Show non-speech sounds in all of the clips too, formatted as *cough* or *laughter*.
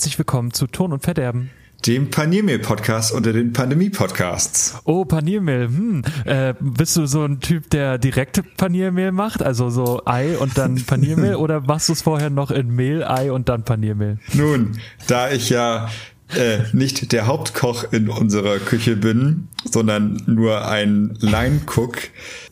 Herzlich willkommen zu Ton und Verderben. Dem Paniermehl-Podcast unter den Pandemie-Podcasts. Oh, Paniermehl. Hm. Äh, bist du so ein Typ, der direkt Paniermehl macht? Also so Ei und dann *laughs* Paniermehl? oder machst du es vorher noch in Mehl, Ei und dann Paniermehl? Nun, da ich ja äh, nicht der Hauptkoch in unserer Küche bin, sondern nur ein Line-Cook,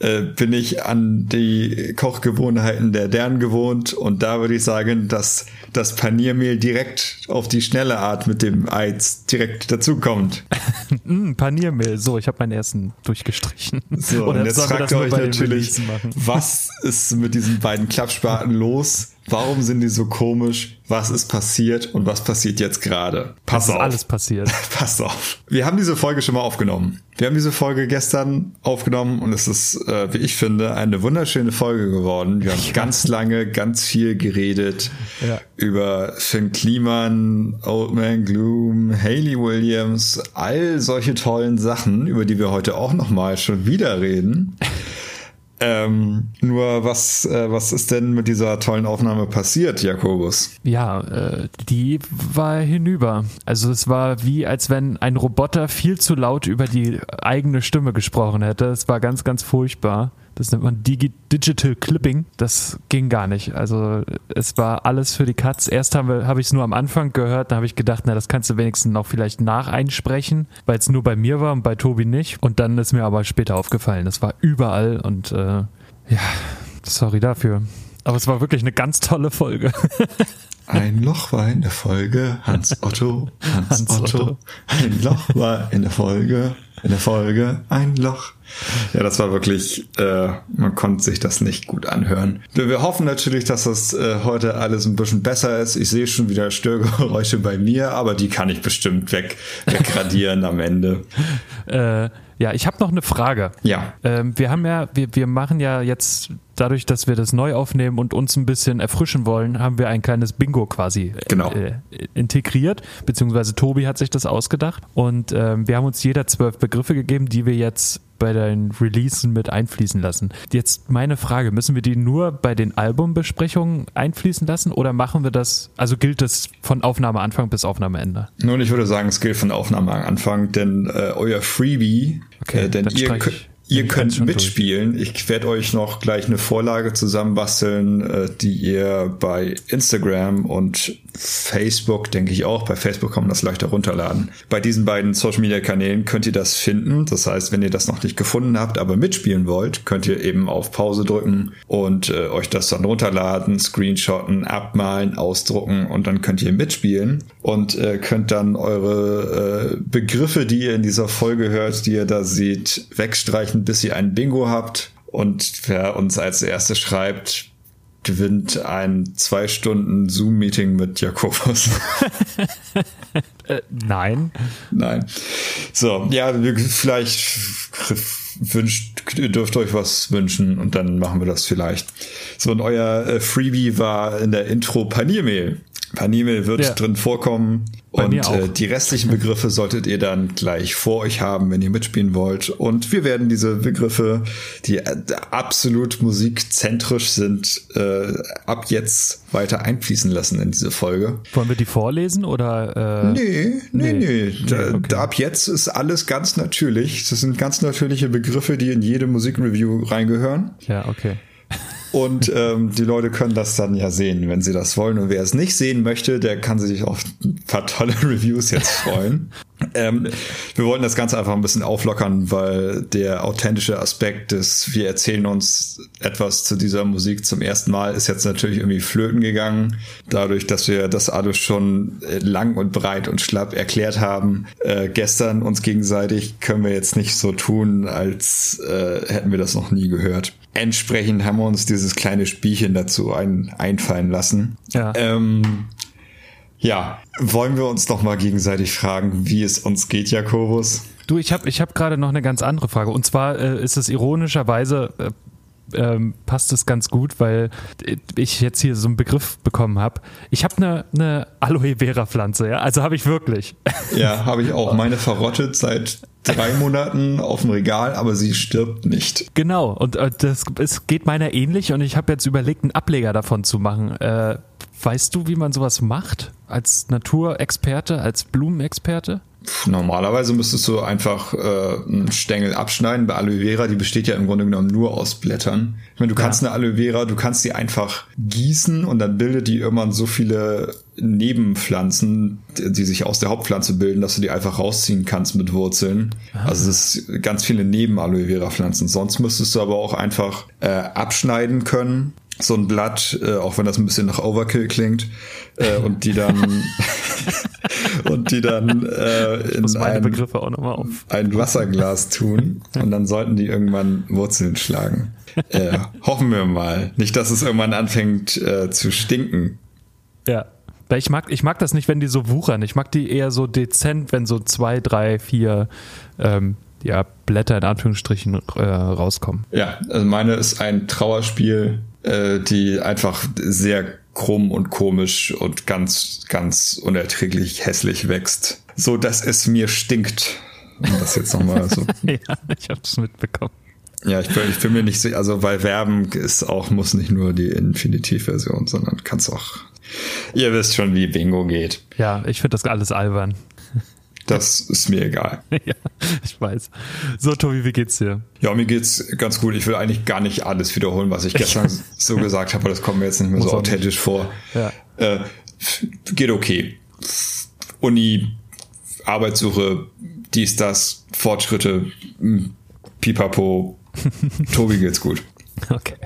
äh, bin ich an die Kochgewohnheiten der Dern gewohnt und da würde ich sagen, dass das Paniermehl direkt auf die schnelle Art mit dem Ei direkt dazukommt. *laughs* mm, Paniermehl, so, ich habe meinen ersten durchgestrichen. So, *laughs* und jetzt fragt ihr euch natürlich, *laughs* was ist mit diesen beiden Klappspaten los? Warum sind die so komisch? Was ist passiert und was passiert jetzt gerade? Pass auf. alles passiert. Pass auf. Wir haben diese Folge schon mal aufgenommen. Wir haben diese Folge gestern aufgenommen und es ist, äh, wie ich finde, eine wunderschöne Folge geworden. Wir haben ja. ganz lange, ganz viel geredet ja. über Finn Kliman, Old Man Gloom, Haley Williams, all solche tollen Sachen, über die wir heute auch nochmal schon wieder reden. Ähm, nur was, äh, was ist denn mit dieser tollen Aufnahme passiert, Jakobus? Ja, äh, die war hinüber. Also es war wie, als wenn ein Roboter viel zu laut über die eigene Stimme gesprochen hätte. Es war ganz, ganz furchtbar. Das nennt man Digi Digital Clipping. Das ging gar nicht. Also es war alles für die Katz. Erst habe hab ich es nur am Anfang gehört, da habe ich gedacht, na, das kannst du wenigstens noch vielleicht nacheinsprechen, weil es nur bei mir war und bei Tobi nicht. Und dann ist mir aber später aufgefallen, das war überall und äh, ja, sorry dafür. Aber es war wirklich eine ganz tolle Folge. *laughs* Ein Loch war in der Folge, Hans Otto, *laughs* Hans, Hans Otto. Otto. Ein Loch war in der Folge, in der Folge, ein Loch. Ja, das war wirklich, äh, man konnte sich das nicht gut anhören. Wir hoffen natürlich, dass das äh, heute alles ein bisschen besser ist. Ich sehe schon wieder Störgeräusche bei mir, aber die kann ich bestimmt weg, wegradieren am Ende. *laughs* Äh, ja, ich habe noch eine Frage. Ja. Ähm, wir haben ja, wir, wir machen ja jetzt dadurch, dass wir das neu aufnehmen und uns ein bisschen erfrischen wollen, haben wir ein kleines Bingo quasi genau. äh, integriert, beziehungsweise Tobi hat sich das ausgedacht und ähm, wir haben uns jeder zwölf Begriffe gegeben, die wir jetzt bei den Releasen mit einfließen lassen. Jetzt meine Frage, müssen wir die nur bei den Albumbesprechungen einfließen lassen oder machen wir das, also gilt das von Aufnahmeanfang bis Aufnahmeende? Nun, ich würde sagen, es gilt von Aufnahmeanfang, denn äh, euer Freebie, okay, äh, denn ihr könnt Ihr könnt mitspielen. Durch. Ich werde euch noch gleich eine Vorlage zusammenbasteln, äh, die ihr bei Instagram und Facebook, denke ich auch, bei Facebook kann man das leichter runterladen. Bei diesen beiden Social Media Kanälen könnt ihr das finden. Das heißt, wenn ihr das noch nicht gefunden habt, aber mitspielen wollt, könnt ihr eben auf Pause drücken und äh, euch das dann runterladen, screenshotten, abmalen, ausdrucken und dann könnt ihr mitspielen und äh, könnt dann eure äh, Begriffe, die ihr in dieser Folge hört, die ihr da seht, wegstreichen, bis ihr ein Bingo habt. Und wer uns als erstes schreibt, gewinnt ein zwei Stunden Zoom-Meeting mit Jakobus. *laughs* äh, nein. Nein. So, ja, vielleicht wünscht, ihr dürft euch was wünschen und dann machen wir das vielleicht. So, und euer äh, Freebie war in der Intro Paniermehl. Paniermehl wird ja. drin vorkommen. Bei und äh, die restlichen Begriffe solltet ihr dann gleich vor euch haben, wenn ihr mitspielen wollt. Und wir werden diese Begriffe, die äh, absolut musikzentrisch sind, äh, ab jetzt weiter einfließen lassen in diese Folge. Wollen wir die vorlesen oder? Äh? Nee, nee, nee. nee. Da, okay. ab jetzt ist alles ganz natürlich. Das sind ganz natürliche Begriffe, die in jede Musikreview reingehören. Ja, okay. Und ähm, die Leute können das dann ja sehen, wenn sie das wollen. Und wer es nicht sehen möchte, der kann sich auf ein paar tolle *laughs* Reviews jetzt freuen. Ähm, wir wollten das Ganze einfach ein bisschen auflockern, weil der authentische Aspekt des, wir erzählen uns etwas zu dieser Musik zum ersten Mal, ist jetzt natürlich irgendwie flöten gegangen. Dadurch, dass wir das alles schon lang und breit und schlapp erklärt haben, äh, gestern uns gegenseitig, können wir jetzt nicht so tun, als äh, hätten wir das noch nie gehört entsprechend haben wir uns dieses kleine Spielchen dazu ein, einfallen lassen. Ja. Ähm, ja, wollen wir uns doch mal gegenseitig fragen, wie es uns geht, Jakobus? Du, ich habe ich hab gerade noch eine ganz andere Frage. Und zwar äh, ist es ironischerweise, äh, ähm, passt es ganz gut, weil ich jetzt hier so einen Begriff bekommen habe. Ich habe eine, eine Aloe Vera Pflanze, ja, also habe ich wirklich. Ja, *laughs* habe ich auch. Meine verrottet seit drei Monaten auf dem Regal, aber sie stirbt nicht. Genau, und äh, das es geht meiner ähnlich und ich habe jetzt überlegt, einen Ableger davon zu machen. Äh, Weißt du, wie man sowas macht? Als Naturexperte, als Blumenexperte? Normalerweise müsstest du einfach äh, einen Stängel abschneiden. Bei Aloe Vera, die besteht ja im Grunde genommen nur aus Blättern. Ich meine, du kannst ja. eine Aloe Vera, du kannst die einfach gießen und dann bildet die irgendwann so viele Nebenpflanzen, die sich aus der Hauptpflanze bilden, dass du die einfach rausziehen kannst mit Wurzeln. Aha. Also es ist ganz viele Neben-Aloe Vera Pflanzen. Sonst müsstest du aber auch einfach äh, abschneiden können so ein Blatt, äh, auch wenn das ein bisschen nach Overkill klingt, äh, und die dann *laughs* und die dann äh, in ein, ein, Wasserglas tun und dann sollten die irgendwann Wurzeln schlagen. Äh, hoffen wir mal. Nicht, dass es irgendwann anfängt äh, zu stinken. Ja. Ich mag, ich mag das nicht, wenn die so wuchern. Ich mag die eher so dezent, wenn so zwei, drei, vier ähm, ja, Blätter in Anführungsstrichen äh, rauskommen. Ja, also meine ist ein Trauerspiel äh, die einfach sehr krumm und komisch und ganz, ganz unerträglich hässlich wächst, so dass es mir stinkt. Und das jetzt nochmal so. *laughs* ja, ich hab's mitbekommen. Ja, ich bin, ich bin mir nicht sicher, also weil Werben ist auch, muss nicht nur die Infinitiv-Version, sondern kann's auch. Ihr wisst schon, wie Bingo geht. Ja, ich finde das alles albern. Das ist mir egal. *laughs* ja, ich weiß. So, Tobi, wie geht's dir? Ja, mir geht's ganz gut. Ich will eigentlich gar nicht alles wiederholen, was ich gestern *laughs* so gesagt habe, das kommt mir jetzt nicht mehr Muss so authentisch nicht. vor. Ja. Äh, geht okay. Uni, Arbeitssuche, dies, das, Fortschritte, hm, pipapo. *laughs* Tobi geht's gut. Okay.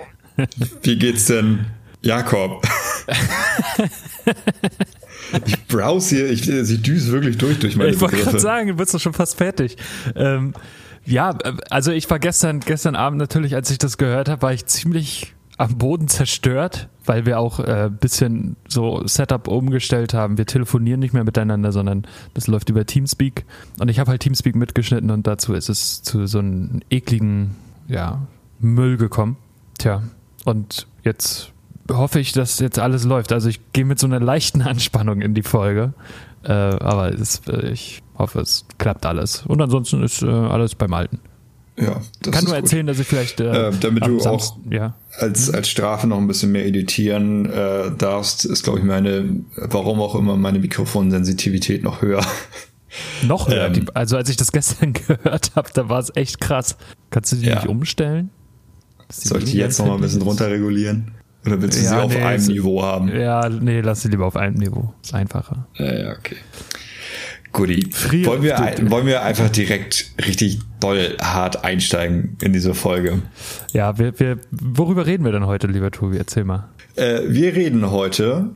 Wie geht's denn Jakob? ich browse hier, ich, ich düse wirklich durch durch meine Ich wollte gerade sagen, du bist doch schon fast fertig. Ähm, ja, also ich war gestern, gestern Abend natürlich, als ich das gehört habe, war ich ziemlich am Boden zerstört, weil wir auch äh, bisschen so Setup umgestellt haben. Wir telefonieren nicht mehr miteinander, sondern das läuft über Teamspeak. Und ich habe halt Teamspeak mitgeschnitten und dazu ist es zu so einem ekligen ja, Müll gekommen. Tja, und jetzt hoffe ich, dass jetzt alles läuft. Also ich gehe mit so einer leichten *laughs* Anspannung in die Folge. Äh, aber es, äh, ich hoffe, es klappt alles. Und ansonsten ist äh, alles beim Alten. Ja, das kann nur erzählen, dass ich vielleicht äh, äh damit du Samst, auch ja. als als Strafe noch ein bisschen mehr editieren äh, darfst, ist glaube ich meine, warum auch immer meine Mikrofonsensitivität noch höher. *laughs* Noch höher. Ähm, also als ich das *laughs* gestern gehört habe, da war es echt krass. Kannst du die ja. nicht umstellen? Soll ich die jetzt noch mal ein bisschen runterregulieren? Oder willst du ja, sie auf nee, einem Niveau haben? Ja, nee, lass sie lieber auf einem Niveau. Ist einfacher. Ja, ja okay. Guti. Wollen wir, ein, wollen wir einfach direkt richtig doll hart einsteigen in diese Folge? Ja, wir, wir, worüber reden wir denn heute, lieber Tobi? Erzähl mal. Äh, wir reden heute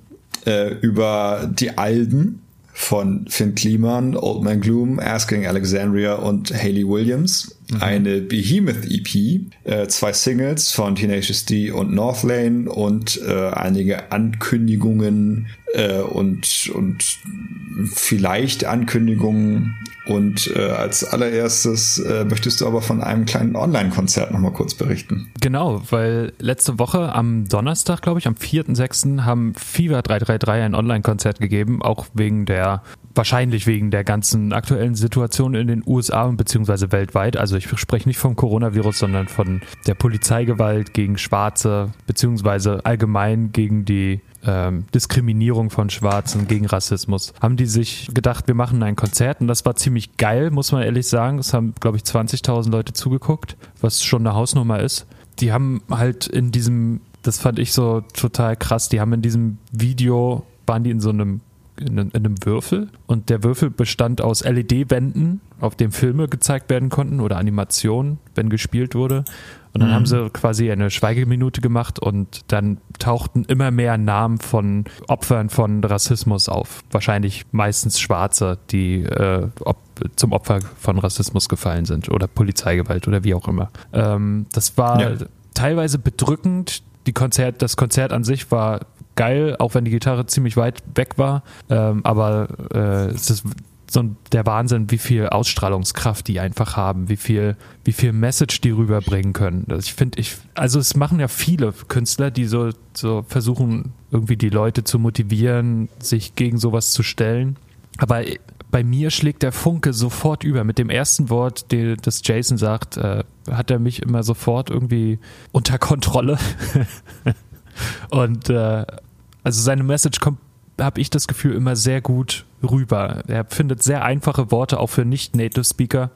äh, über die Alden von Finn Kliman, Old Man Gloom, Asking Alexandria und Hayley Williams. Mhm. Eine Behemoth EP, äh, zwei Singles von Tenacious D und Northlane und äh, einige Ankündigungen äh, und, und vielleicht Ankündigungen. Und äh, als allererstes äh, möchtest du aber von einem kleinen Online-Konzert nochmal kurz berichten. Genau, weil letzte Woche am Donnerstag, glaube ich, am 4.6. haben Fever 333 ein Online-Konzert gegeben, auch wegen der wahrscheinlich wegen der ganzen aktuellen Situation in den USA und beziehungsweise weltweit. Also ich spreche nicht vom Coronavirus, sondern von der Polizeigewalt gegen Schwarze, beziehungsweise allgemein gegen die ähm, Diskriminierung von Schwarzen, gegen Rassismus. Haben die sich gedacht, wir machen ein Konzert und das war ziemlich geil, muss man ehrlich sagen. Es haben, glaube ich, 20.000 Leute zugeguckt, was schon eine Hausnummer ist. Die haben halt in diesem, das fand ich so total krass, die haben in diesem Video, waren die in so einem in, in einem Würfel und der Würfel bestand aus LED-Wänden, auf dem Filme gezeigt werden konnten oder Animationen, wenn gespielt wurde. Und dann mhm. haben sie quasi eine Schweigeminute gemacht und dann tauchten immer mehr Namen von Opfern von Rassismus auf. Wahrscheinlich meistens Schwarze, die äh, ob, zum Opfer von Rassismus gefallen sind oder Polizeigewalt oder wie auch immer. Ähm, das war ja. teilweise bedrückend. Die Konzert, das Konzert an sich war geil, auch wenn die Gitarre ziemlich weit weg war. Ähm, aber äh, es ist so der Wahnsinn, wie viel Ausstrahlungskraft die einfach haben, wie viel, wie viel Message die rüberbringen können. Also ich finde, ich, also es machen ja viele Künstler, die so, so versuchen, irgendwie die Leute zu motivieren, sich gegen sowas zu stellen. Aber bei mir schlägt der Funke sofort über. Mit dem ersten Wort, die, das Jason sagt, äh, hat er mich immer sofort irgendwie unter Kontrolle. *laughs* Und äh, also seine Message kommt, habe ich das Gefühl, immer sehr gut rüber. Er findet sehr einfache Worte auch für Nicht-Native-Speaker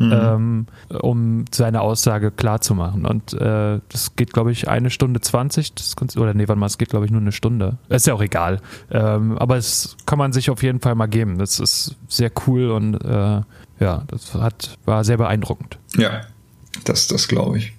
mhm. ähm, um seine Aussage klar zu machen. Und äh, das geht, glaube ich, eine Stunde zwanzig. oder nee, warte mal, es geht, glaube ich, nur eine Stunde. Ist ja auch egal. Ähm, aber es kann man sich auf jeden Fall mal geben. Das ist sehr cool und äh, ja, das hat, war sehr beeindruckend. Ja, das, das glaube ich.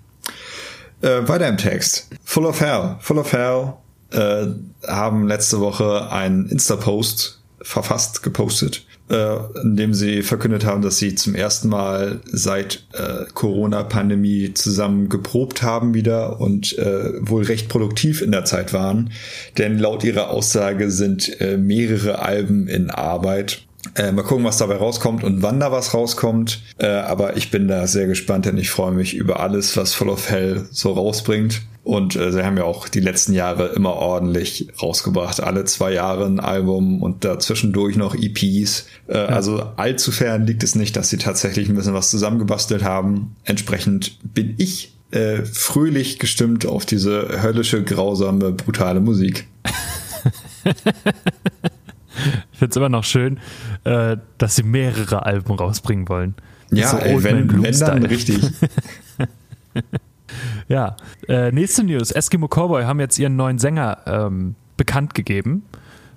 Äh, weiter im Text. Full of Hell. Full of Hell äh, haben letzte Woche einen Insta-Post verfasst, gepostet, äh, in dem sie verkündet haben, dass sie zum ersten Mal seit äh, Corona-Pandemie zusammen geprobt haben wieder und äh, wohl recht produktiv in der Zeit waren. Denn laut ihrer Aussage sind äh, mehrere Alben in Arbeit. Äh, mal gucken, was dabei rauskommt und wann da was rauskommt. Äh, aber ich bin da sehr gespannt, denn ich freue mich über alles, was Full of Hell so rausbringt. Und äh, sie haben ja auch die letzten Jahre immer ordentlich rausgebracht. Alle zwei Jahre ein Album und dazwischendurch noch EPs. Äh, ja. Also allzu fern liegt es nicht, dass sie tatsächlich ein bisschen was zusammengebastelt haben. Entsprechend bin ich äh, fröhlich gestimmt auf diese höllische, grausame, brutale Musik. *laughs* finde es immer noch schön, äh, dass sie mehrere Alben rausbringen wollen. Ja, so ey, wenn, wenn dann richtig. *laughs* Ja, äh, nächste News. Eskimo Cowboy haben jetzt ihren neuen Sänger ähm, bekannt gegeben.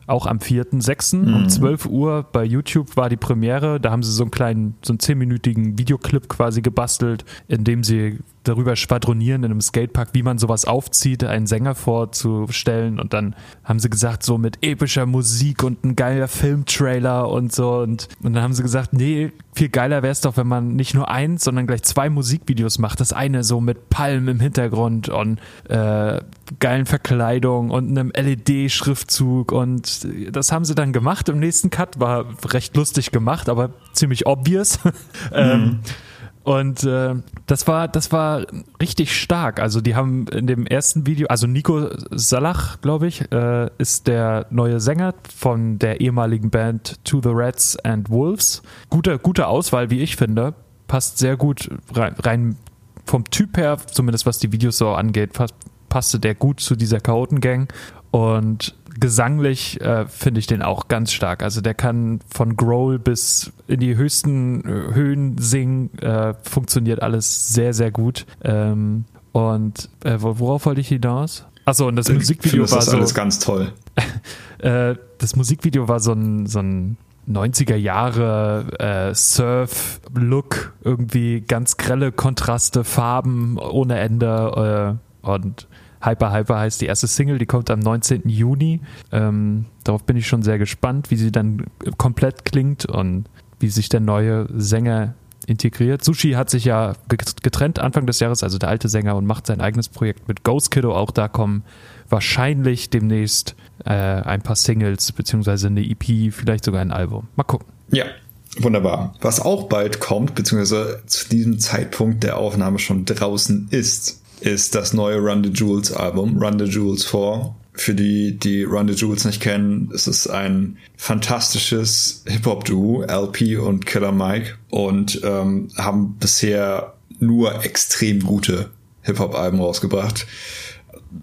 Auch am 4.6. Mhm. um 12 Uhr bei YouTube war die Premiere. Da haben sie so einen kleinen, so einen 10-minütigen Videoclip quasi gebastelt, in dem sie darüber schwadronieren in einem Skatepark, wie man sowas aufzieht, einen Sänger vorzustellen. Und dann haben sie gesagt, so mit epischer Musik und ein geiler Filmtrailer und so. Und, und dann haben sie gesagt, nee, viel geiler wäre es doch, wenn man nicht nur eins, sondern gleich zwei Musikvideos macht. Das eine so mit Palmen im Hintergrund und äh, geilen Verkleidung und einem LED-Schriftzug. Und das haben sie dann gemacht. Im nächsten Cut war recht lustig gemacht, aber ziemlich obvious. *laughs* ähm, mhm. Und äh, das war, das war richtig stark. Also die haben in dem ersten Video, also Nico Salach, glaube ich, äh, ist der neue Sänger von der ehemaligen Band To the Rats and Wolves. Gute, gute Auswahl, wie ich finde. Passt sehr gut rein, rein vom Typ her, zumindest was die Videos so angeht, passte der gut zu dieser Chaoten-Gang. Und gesanglich äh, finde ich den auch ganz stark. Also der kann von Growl bis in die höchsten äh, Höhen singen, äh, funktioniert alles sehr, sehr gut. Ähm, und äh, worauf wollte ich hinaus? Achso, und das Musikvideo war das so. alles ganz toll. *laughs* Äh, das Musikvideo war so ein, so ein 90er Jahre äh, Surf-Look, irgendwie ganz grelle Kontraste, Farben ohne Ende äh, und Hyper Hyper heißt die erste Single, die kommt am 19. Juni. Ähm, darauf bin ich schon sehr gespannt, wie sie dann komplett klingt und wie sich der neue Sänger integriert. Sushi hat sich ja getrennt Anfang des Jahres, also der alte Sänger, und macht sein eigenes Projekt mit Ghost Kiddo. Auch da kommen wahrscheinlich demnächst äh, ein paar Singles, beziehungsweise eine EP, vielleicht sogar ein Album. Mal gucken. Ja, wunderbar. Was auch bald kommt, beziehungsweise zu diesem Zeitpunkt der Aufnahme schon draußen ist, ist das neue Run the Jewels Album, Run the Jewels 4. Für die, die Run the Jewels nicht kennen, es ist ein fantastisches Hip-Hop-Duo, LP und Killer Mike, und ähm, haben bisher nur extrem gute Hip-Hop-Alben rausgebracht.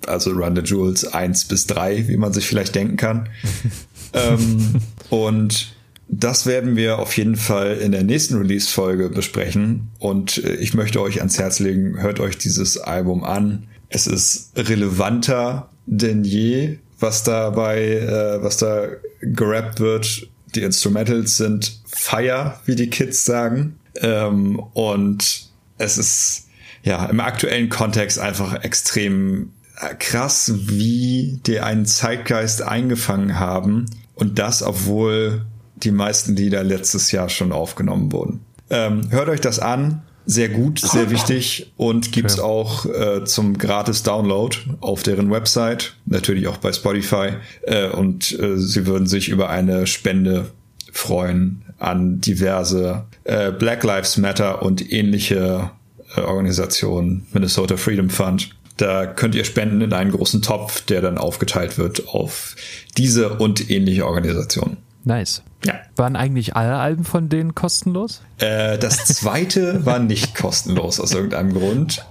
Also Run the Jewels 1 bis 3, wie man sich vielleicht denken kann. *laughs* ähm, und das werden wir auf jeden Fall in der nächsten Release-Folge besprechen. Und äh, ich möchte euch ans Herz legen, hört euch dieses Album an. Es ist relevanter denn je, was dabei, äh, was da gerappt wird. Die Instrumentals sind Fire, wie die Kids sagen. Ähm, und es ist ja im aktuellen Kontext einfach extrem äh, krass, wie die einen Zeitgeist eingefangen haben. Und das, obwohl die meisten Lieder letztes Jahr schon aufgenommen wurden. Ähm, hört euch das an. Sehr gut, sehr wichtig und gibt's okay. auch äh, zum gratis Download auf deren Website, natürlich auch bei Spotify. Äh, und äh, sie würden sich über eine Spende freuen an diverse äh, Black Lives Matter und ähnliche äh, Organisationen, Minnesota Freedom Fund. Da könnt ihr spenden in einen großen Topf, der dann aufgeteilt wird auf diese und ähnliche Organisationen. Nice. Ja. Waren eigentlich alle Alben von denen kostenlos? Äh, das zweite *laughs* war nicht kostenlos aus irgendeinem Grund.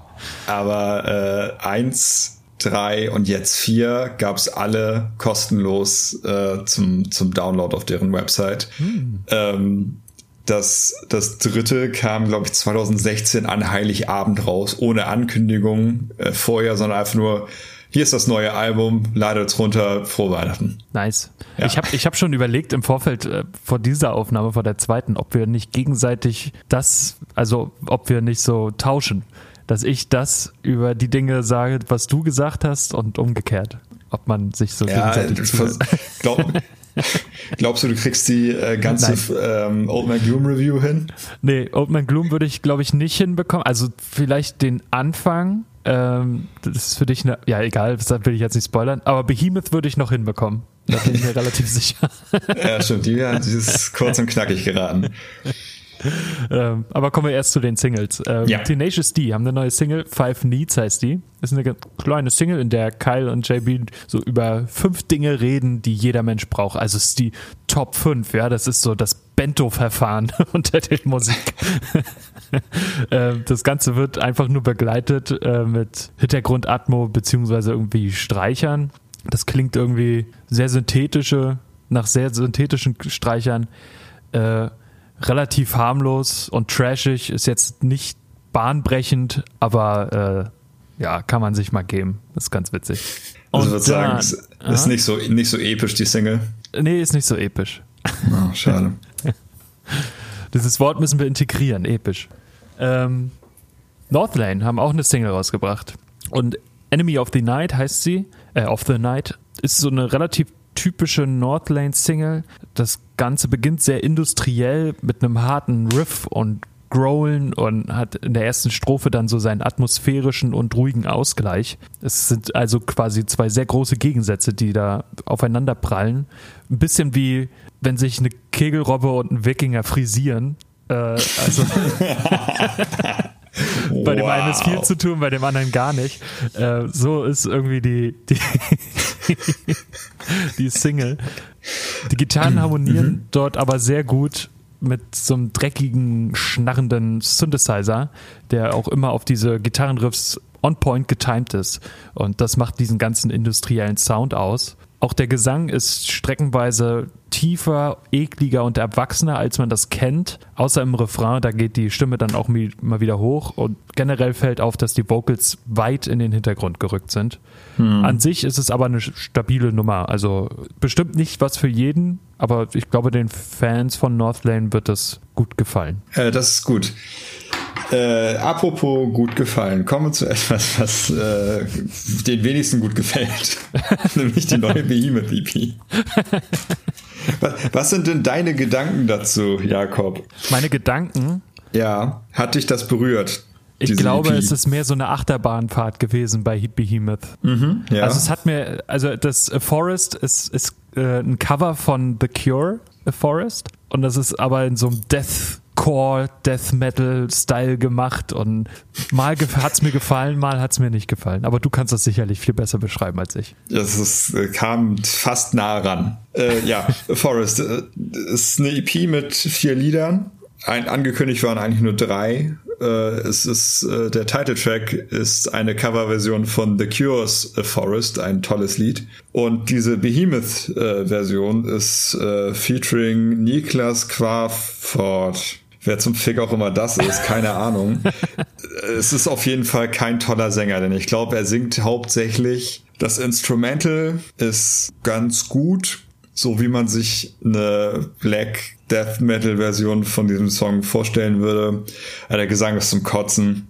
Aber äh, eins drei und jetzt vier gab es alle kostenlos äh, zum, zum Download auf deren Website. Hm. Ähm, das, das dritte kam, glaube ich, 2016 an Heiligabend raus, ohne Ankündigung äh, vorher, sondern einfach nur, hier ist das neue Album, ladet es runter, frohe Weihnachten. Nice. Ja. Ich habe ich hab schon überlegt im Vorfeld äh, vor dieser Aufnahme, vor der zweiten, ob wir nicht gegenseitig das, also ob wir nicht so tauschen, dass ich das über die Dinge sage, was du gesagt hast und umgekehrt. Ob man sich so ja, gegenseitig glaub, *laughs* Glaubst du, du kriegst die äh, ganze ähm, Old Man Gloom Review hin? Nee, Old Man Gloom würde ich, glaube ich, nicht hinbekommen. Also vielleicht den Anfang. Ähm, das ist für dich eine, ja egal, das will ich jetzt nicht spoilern, aber Behemoth würde ich noch hinbekommen. Da bin ich mir *laughs* relativ sicher. Ja, stimmt, die, die ist kurz und knackig geraten. *laughs* ähm, aber kommen wir erst zu den Singles. Ähm, ja. Tenacious D haben eine neue Single, Five Needs heißt die. Ist eine kleine Single, in der Kyle und JB so über fünf Dinge reden, die jeder Mensch braucht. Also es ist die Top 5, ja, das ist so das Bento-Verfahren *laughs* unter der Musik. *laughs* Ähm, das Ganze wird einfach nur begleitet äh, mit Hintergrundatmo beziehungsweise irgendwie Streichern. Das klingt irgendwie sehr synthetische, nach sehr synthetischen Streichern. Äh, relativ harmlos und trashig, ist jetzt nicht bahnbrechend, aber äh, ja, kann man sich mal geben. ist ganz witzig. Also und, würde sagen, ist nicht so, nicht so episch, die Single. Nee, ist nicht so episch. Oh, schade. *laughs* Dieses Wort müssen wir integrieren, episch. Ähm, Northlane haben auch eine Single rausgebracht. Und Enemy of the Night heißt sie, äh, of the Night, ist so eine relativ typische Northlane-Single. Das Ganze beginnt sehr industriell mit einem harten Riff und Growlen und hat in der ersten Strophe dann so seinen atmosphärischen und ruhigen Ausgleich. Es sind also quasi zwei sehr große Gegensätze, die da aufeinander prallen. Ein bisschen wie wenn sich eine Kegelrobbe und ein Wikinger frisieren. Äh, also *laughs* *laughs* *laughs* bei dem einen ist viel zu tun, bei dem anderen gar nicht. Äh, so ist irgendwie die, die, *laughs* die Single. Die Gitarren harmonieren mhm. dort aber sehr gut mit so einem dreckigen, schnarrenden Synthesizer, der auch immer auf diese Gitarrenriffs on point getimed ist. Und das macht diesen ganzen industriellen Sound aus. Auch der Gesang ist streckenweise tiefer, ekliger und erwachsener, als man das kennt. Außer im Refrain, da geht die Stimme dann auch mal wieder hoch. Und generell fällt auf, dass die Vocals weit in den Hintergrund gerückt sind. Hm. An sich ist es aber eine stabile Nummer. Also bestimmt nicht was für jeden, aber ich glaube, den Fans von Northlane wird das gut gefallen. Äh, das ist gut. Äh, apropos gut gefallen, kommen wir zu *laughs* etwas, was äh, den wenigsten gut gefällt, *laughs* nämlich die neue Behemoth EP. was, was sind denn deine Gedanken dazu, Jakob? Meine Gedanken? Ja, hat dich das berührt? Ich glaube, EP? es ist mehr so eine Achterbahnfahrt gewesen bei Behemoth. Mhm, ja. Also es hat mir, also das A Forest ist, ist äh, ein Cover von The Cure, A Forest. Und das ist aber in so einem Death Core Death Metal Style gemacht und mal hat es mir gefallen, mal hat es mir nicht gefallen. Aber du kannst das sicherlich viel besser beschreiben als ich. Das ist, äh, kam fast nah ran. Äh, ja, *laughs* Forest äh, ist eine EP mit vier Liedern. Ein, angekündigt waren eigentlich nur drei. Äh, es ist äh, der Titeltrack ist eine Coverversion von The Cure's A Forest, ein tolles Lied. Und diese Behemoth-Version äh, ist featuring Niklas Quaford Wer zum Fick auch immer das ist, *laughs* keine Ahnung. es ist auf jeden Fall kein toller Sänger, denn ich glaube, er singt hauptsächlich. Das Instrumental ist ganz gut, so wie man sich eine Black Death Metal Version von diesem Song vorstellen würde. Der Gesang ist zum Kotzen.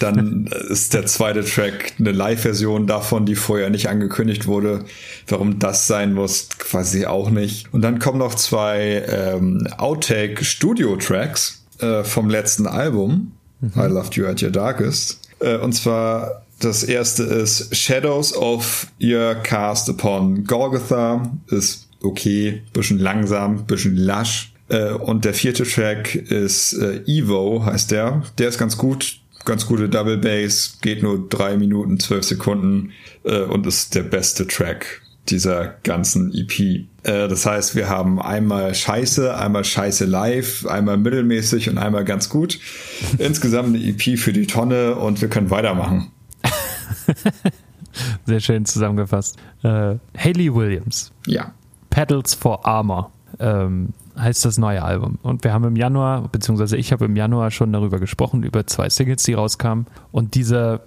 Dann ist der zweite Track eine Live-Version davon, die vorher nicht angekündigt wurde. Warum das sein muss, quasi auch nicht. Und dann kommen noch zwei ähm, Outtake-Studio-Tracks äh, vom letzten Album. Mhm. I Loved You at Your Darkest. Äh, und zwar das erste ist Shadows of Your Cast Upon Golgotha. Ist okay, bisschen langsam, bisschen lasch. Äh, und der vierte Track ist äh, Evo, heißt der. Der ist ganz gut ganz gute Double Bass, geht nur drei Minuten, zwölf Sekunden äh, und ist der beste Track dieser ganzen EP. Äh, das heißt, wir haben einmal Scheiße, einmal Scheiße live, einmal mittelmäßig und einmal ganz gut. *laughs* Insgesamt eine EP für die Tonne und wir können weitermachen. *laughs* Sehr schön zusammengefasst. Äh, Haley Williams. Ja. Pedals for Armor. Ähm, heißt das neue Album. Und wir haben im Januar, beziehungsweise ich habe im Januar schon darüber gesprochen, über zwei Singles, die rauskamen. Und diese,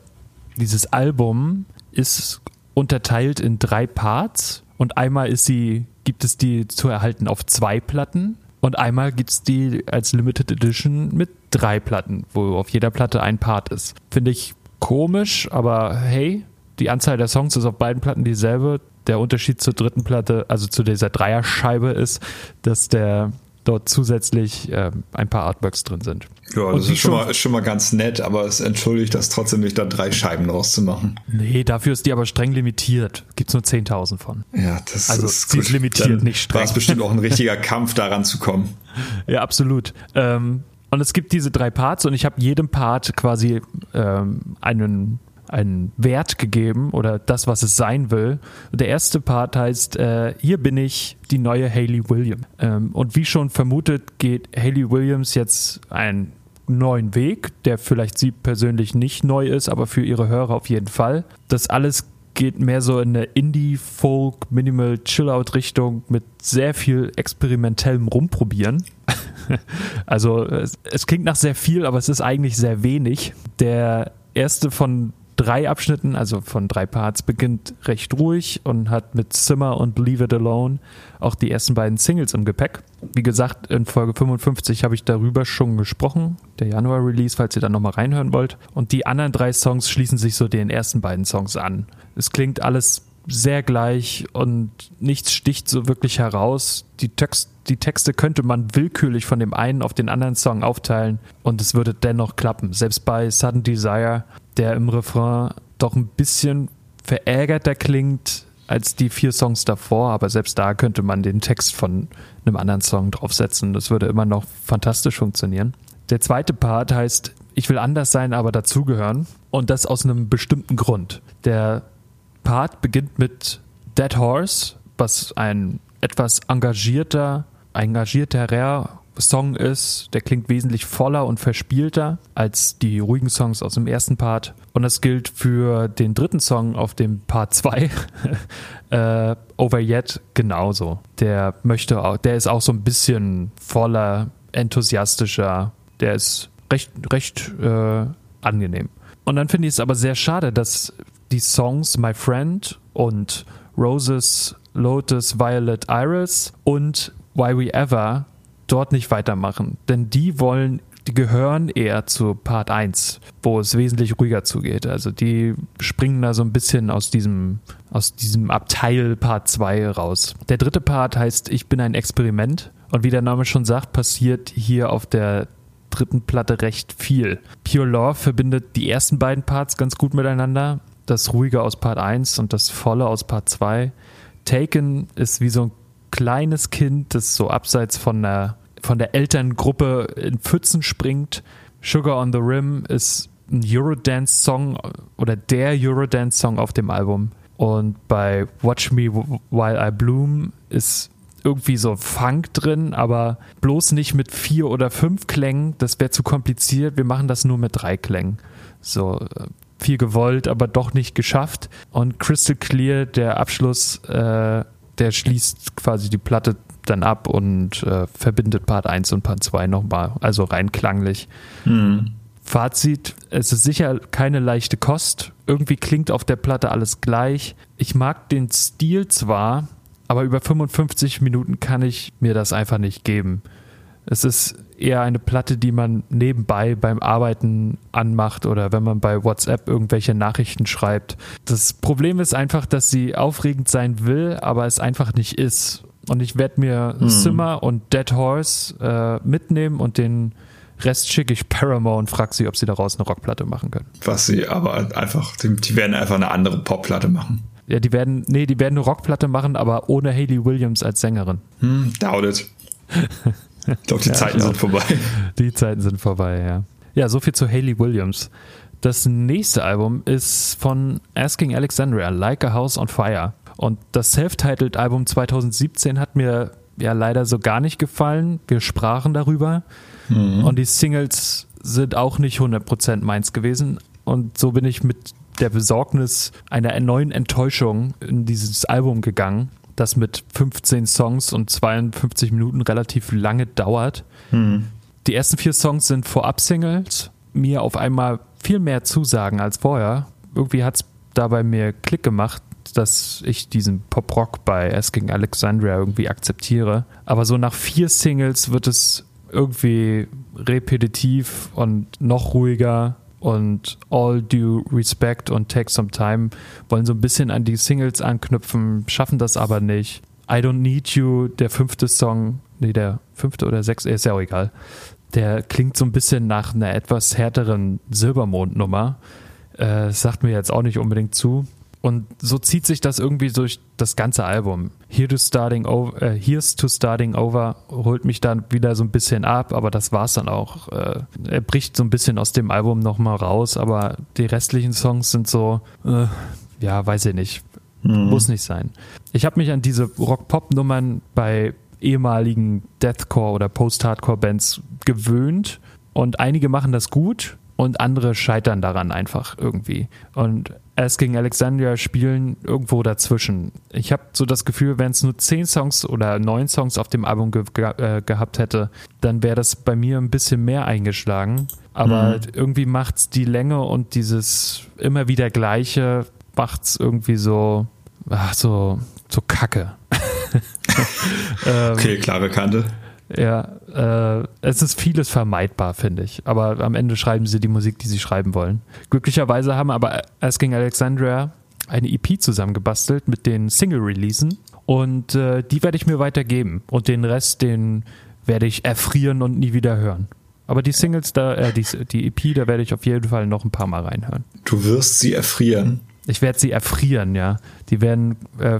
dieses Album ist unterteilt in drei Parts. Und einmal ist sie, gibt es die zu erhalten auf zwei Platten. Und einmal gibt es die als Limited Edition mit drei Platten, wo auf jeder Platte ein Part ist. Finde ich komisch, aber hey, die Anzahl der Songs ist auf beiden Platten dieselbe. Der Unterschied zur dritten Platte, also zu dieser Dreierscheibe, ist, dass der dort zusätzlich äh, ein paar Artworks drin sind. Ja, das ist schon, mal, ist schon mal ganz nett, aber es entschuldigt das trotzdem nicht, da drei Scheiben rauszumachen. Nee, dafür ist die aber streng limitiert. Gibt es nur 10.000 von. Ja, das also, ist sie gut. ist limitiert, Dann nicht streng. War es bestimmt auch ein richtiger *laughs* Kampf, daran zu kommen. Ja, absolut. Ähm, und es gibt diese drei Parts und ich habe jedem Part quasi ähm, einen einen Wert gegeben oder das, was es sein will. Der erste Part heißt, äh, hier bin ich, die neue Hayley Williams. Ähm, und wie schon vermutet, geht Hayley Williams jetzt einen neuen Weg, der vielleicht sie persönlich nicht neu ist, aber für ihre Hörer auf jeden Fall. Das alles geht mehr so in eine Indie, Folk, Minimal, Chill-Out Richtung mit sehr viel experimentellem Rumprobieren. *laughs* also es, es, klingt nach sehr viel, aber es ist eigentlich sehr wenig. Der erste von drei Abschnitten, also von drei Parts, beginnt recht ruhig und hat mit Zimmer und Leave It Alone auch die ersten beiden Singles im Gepäck. Wie gesagt, in Folge 55 habe ich darüber schon gesprochen, der Januar-Release, falls ihr da nochmal reinhören wollt. Und die anderen drei Songs schließen sich so den ersten beiden Songs an. Es klingt alles sehr gleich und nichts sticht so wirklich heraus. Die, Text, die Texte könnte man willkürlich von dem einen auf den anderen Song aufteilen und es würde dennoch klappen. Selbst bei Sudden Desire der im Refrain doch ein bisschen verärgerter klingt als die vier Songs davor, aber selbst da könnte man den Text von einem anderen Song draufsetzen. Das würde immer noch fantastisch funktionieren. Der zweite Part heißt, ich will anders sein, aber dazugehören. Und das aus einem bestimmten Grund. Der Part beginnt mit Dead Horse, was ein etwas engagierter, engagierterer Song ist. Der klingt wesentlich voller und verspielter als die ruhigen Songs aus dem ersten Part. Und das gilt für den dritten Song auf dem Part 2, *laughs* äh, Over Yet, genauso. Der möchte auch, der ist auch so ein bisschen voller, enthusiastischer. Der ist recht, recht äh, angenehm. Und dann finde ich es aber sehr schade, dass die Songs My Friend und Roses, Lotus, Violet, Iris und Why We Ever dort nicht weitermachen, denn die wollen, die gehören eher zu Part 1, wo es wesentlich ruhiger zugeht. Also die springen da so ein bisschen aus diesem, aus diesem Abteil Part 2 raus. Der dritte Part heißt Ich bin ein Experiment und wie der Name schon sagt, passiert hier auf der dritten Platte recht viel. Pure Love verbindet die ersten beiden Parts ganz gut miteinander. Das Ruhige aus Part 1 und das Volle aus Part 2. Taken ist wie so ein kleines Kind, das so abseits von der, von der Elterngruppe in Pfützen springt. Sugar on the Rim ist ein Eurodance-Song oder der Eurodance-Song auf dem Album. Und bei Watch Me While I Bloom ist irgendwie so Funk drin, aber bloß nicht mit vier oder fünf Klängen. Das wäre zu kompliziert. Wir machen das nur mit drei Klängen. So äh, viel gewollt, aber doch nicht geschafft. Und Crystal Clear, der Abschluss, äh, der schließt quasi die Platte dann ab und äh, verbindet Part 1 und Part 2 nochmal, also rein klanglich. Mhm. Fazit, es ist sicher keine leichte Kost. Irgendwie klingt auf der Platte alles gleich. Ich mag den Stil zwar, aber über 55 Minuten kann ich mir das einfach nicht geben. Es ist eher eine Platte, die man nebenbei beim Arbeiten anmacht oder wenn man bei WhatsApp irgendwelche Nachrichten schreibt. Das Problem ist einfach, dass sie aufregend sein will, aber es einfach nicht ist. Und ich werde mir. Simmer und Dead Horse äh, mitnehmen und den Rest schicke ich Paramore und frage sie, ob sie daraus eine Rockplatte machen können. Was sie aber einfach, die, die werden einfach eine andere Popplatte machen. Ja, die werden, nee, die werden eine Rockplatte machen, aber ohne Haley Williams als Sängerin. Hm, doubt it. *laughs* Ich glaube, die *laughs* ja, Zeiten sind vorbei. Die Zeiten sind vorbei, ja. Ja, so viel zu Haley Williams. Das nächste Album ist von Asking Alexandria, Like a House on Fire. Und das Self-Titled Album 2017 hat mir ja leider so gar nicht gefallen. Wir sprachen darüber. Mhm. Und die Singles sind auch nicht 100% meins gewesen. Und so bin ich mit der Besorgnis einer neuen Enttäuschung in dieses Album gegangen, das mit 15 Songs und 52 Minuten relativ lange dauert. Hm. Die ersten vier Songs sind Vorab-Singles, mir auf einmal viel mehr zusagen als vorher. Irgendwie hat es da bei mir Klick gemacht, dass ich diesen Pop-Rock bei Asking Alexandria irgendwie akzeptiere. Aber so nach vier Singles wird es irgendwie repetitiv und noch ruhiger und All Due Respect und Take Some Time wollen so ein bisschen an die Singles anknüpfen, schaffen das aber nicht. I Don't Need You, der fünfte Song, nee, der fünfte oder sechste, ist ja auch egal. Der klingt so ein bisschen nach einer etwas härteren Silbermond-Nummer. Äh, sagt mir jetzt auch nicht unbedingt zu. Und so zieht sich das irgendwie durch das ganze Album. Here to Starting Over, äh, Here's to Starting Over holt mich dann wieder so ein bisschen ab, aber das war's dann auch. Äh, er bricht so ein bisschen aus dem Album nochmal raus, aber die restlichen Songs sind so, äh, ja, weiß ich nicht. Mhm. Muss nicht sein. Ich habe mich an diese Rock-Pop-Nummern bei ehemaligen Deathcore oder Post-Hardcore-Bands gewöhnt und einige machen das gut und andere scheitern daran einfach irgendwie. Und Asking Alexandria spielen irgendwo dazwischen. Ich habe so das Gefühl, wenn es nur zehn Songs oder neun Songs auf dem Album ge ge äh, gehabt hätte, dann wäre das bei mir ein bisschen mehr eingeschlagen. Aber mhm. irgendwie macht's die Länge und dieses immer wieder Gleiche macht's irgendwie so, ach, so, so kacke. *laughs* *laughs* ähm, okay, klare Kante. Ja, äh, es ist vieles vermeidbar, finde ich. Aber am Ende schreiben sie die Musik, die sie schreiben wollen. Glücklicherweise haben aber Asking Alexandria eine EP zusammengebastelt mit den Single-Releasen. Und äh, die werde ich mir weitergeben. Und den Rest, den werde ich erfrieren und nie wieder hören. Aber die Singles, da, äh, die, die EP, da werde ich auf jeden Fall noch ein paar Mal reinhören. Du wirst sie erfrieren. Ich werde sie erfrieren, ja. Die werden äh,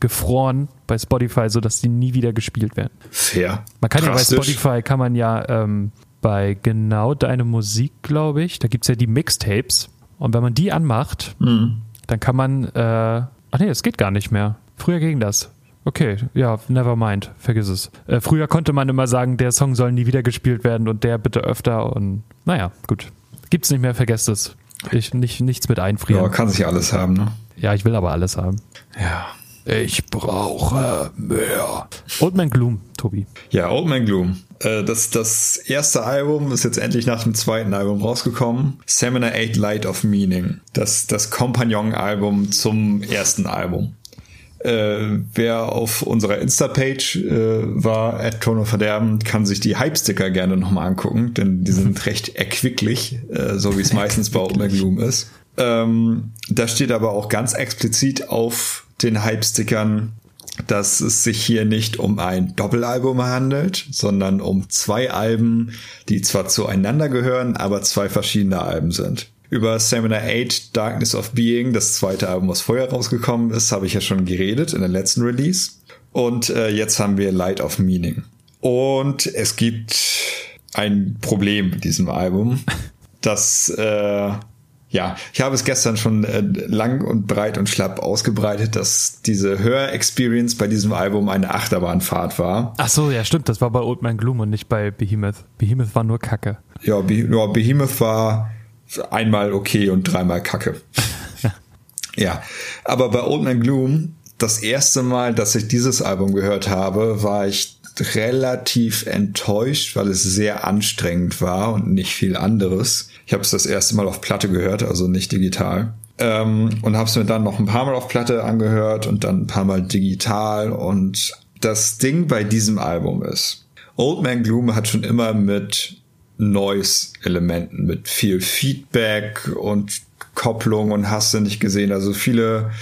gefroren bei Spotify, sodass die nie wieder gespielt werden. Fair. Man kann Drastisch. ja bei Spotify kann man ja ähm, bei genau deine Musik, glaube ich, da gibt es ja die Mixtapes. Und wenn man die anmacht, mhm. dann kann man, äh, ach nee, es geht gar nicht mehr. Früher ging das. Okay, ja, never mind, vergiss es. Äh, früher konnte man immer sagen, der Song soll nie wieder gespielt werden und der bitte öfter und naja, gut. Gibt's nicht mehr, vergesst es. Ich nicht, nichts mit einfrieren. Ja, kann sich alles haben, ne? Ja, ich will aber alles haben. Ja. Ich brauche mehr. Old Man Gloom, Tobi. Ja, Old Man Gloom. Äh, das, das erste Album ist jetzt endlich nach dem zweiten Album rausgekommen. Seminar 8 Light of Meaning. Das, das Compagnon-Album zum ersten Album. Äh, wer auf unserer Insta-Page äh, war, at Chrono Verderben, kann sich die Hype-Sticker gerne nochmal angucken, denn die sind *laughs* recht erquicklich, äh, so wie es meistens bei Old Man Gloom ist. Ähm, da steht aber auch ganz explizit auf den Hype-Stickern, dass es sich hier nicht um ein Doppelalbum handelt, sondern um zwei Alben, die zwar zueinander gehören, aber zwei verschiedene Alben sind. Über Seminar 8 Darkness of Being, das zweite Album, was vorher rausgekommen ist, habe ich ja schon geredet in der letzten Release. Und äh, jetzt haben wir Light of Meaning. Und es gibt ein Problem mit diesem Album, *laughs* das äh, ja, ich habe es gestern schon äh, lang und breit und schlapp ausgebreitet, dass diese Hör-Experience bei diesem Album eine Achterbahnfahrt war. Ach so, ja, stimmt. Das war bei Old Man Gloom und nicht bei Behemoth. Behemoth war nur Kacke. Ja, Be ja Behemoth war einmal okay und dreimal Kacke. *laughs* ja, aber bei Old Man Gloom, das erste Mal, dass ich dieses Album gehört habe, war ich relativ enttäuscht, weil es sehr anstrengend war und nicht viel anderes. Ich habe es das erste Mal auf Platte gehört, also nicht digital. Ähm, und habe es mir dann noch ein paar Mal auf Platte angehört und dann ein paar Mal digital. Und das Ding bei diesem Album ist, Old Man Gloom hat schon immer mit Noise-Elementen, mit viel Feedback und Kopplung und hast du nicht gesehen. Also viele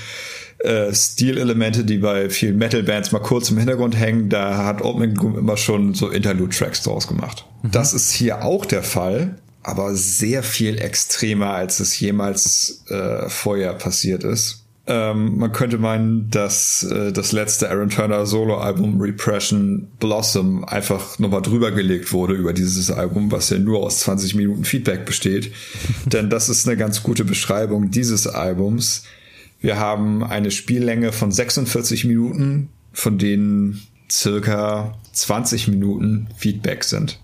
äh, Stilelemente, die bei vielen Metal-Bands mal kurz im Hintergrund hängen, da hat Old Gloom immer schon so Interlude-Tracks draus gemacht. Mhm. Das ist hier auch der Fall, aber sehr viel extremer, als es jemals äh, vorher passiert ist. Ähm, man könnte meinen, dass äh, das letzte Aaron Turner Solo-Album Repression Blossom einfach nochmal drüber gelegt wurde über dieses Album, was ja nur aus 20 Minuten Feedback besteht. *laughs* Denn das ist eine ganz gute Beschreibung dieses Albums wir haben eine Spiellänge von 46 Minuten, von denen circa 20 Minuten Feedback sind.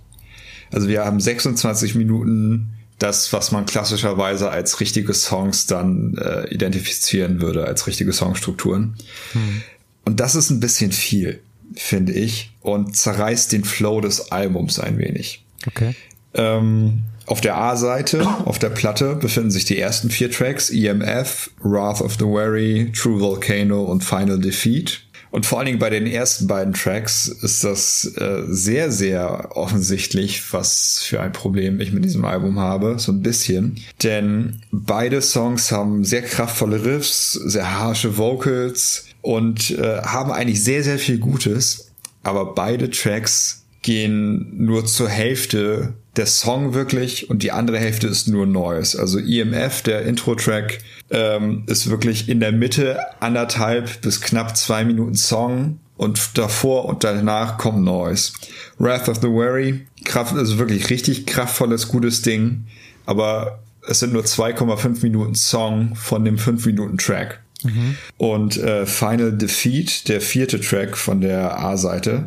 Also wir haben 26 Minuten das, was man klassischerweise als richtige Songs dann äh, identifizieren würde, als richtige Songstrukturen. Hm. Und das ist ein bisschen viel, finde ich, und zerreißt den Flow des Albums ein wenig. Okay. Ähm, auf der A-Seite, auf der Platte, befinden sich die ersten vier Tracks, EMF, Wrath of the Wary, True Volcano und Final Defeat. Und vor allen Dingen bei den ersten beiden Tracks ist das äh, sehr, sehr offensichtlich, was für ein Problem ich mit diesem Album habe, so ein bisschen. Denn beide Songs haben sehr kraftvolle Riffs, sehr harsche Vocals und äh, haben eigentlich sehr, sehr viel Gutes. Aber beide Tracks gehen nur zur Hälfte der Song wirklich und die andere Hälfte ist nur Neues. Also EMF, der Intro-Track, ähm, ist wirklich in der Mitte anderthalb bis knapp zwei Minuten Song und davor und danach kommt Noise. Wrath of the Weary, Kraft, also wirklich richtig kraftvolles, gutes Ding, aber es sind nur 2,5 Minuten Song von dem 5 Minuten Track. Mhm. Und äh, Final Defeat, der vierte Track von der A-Seite,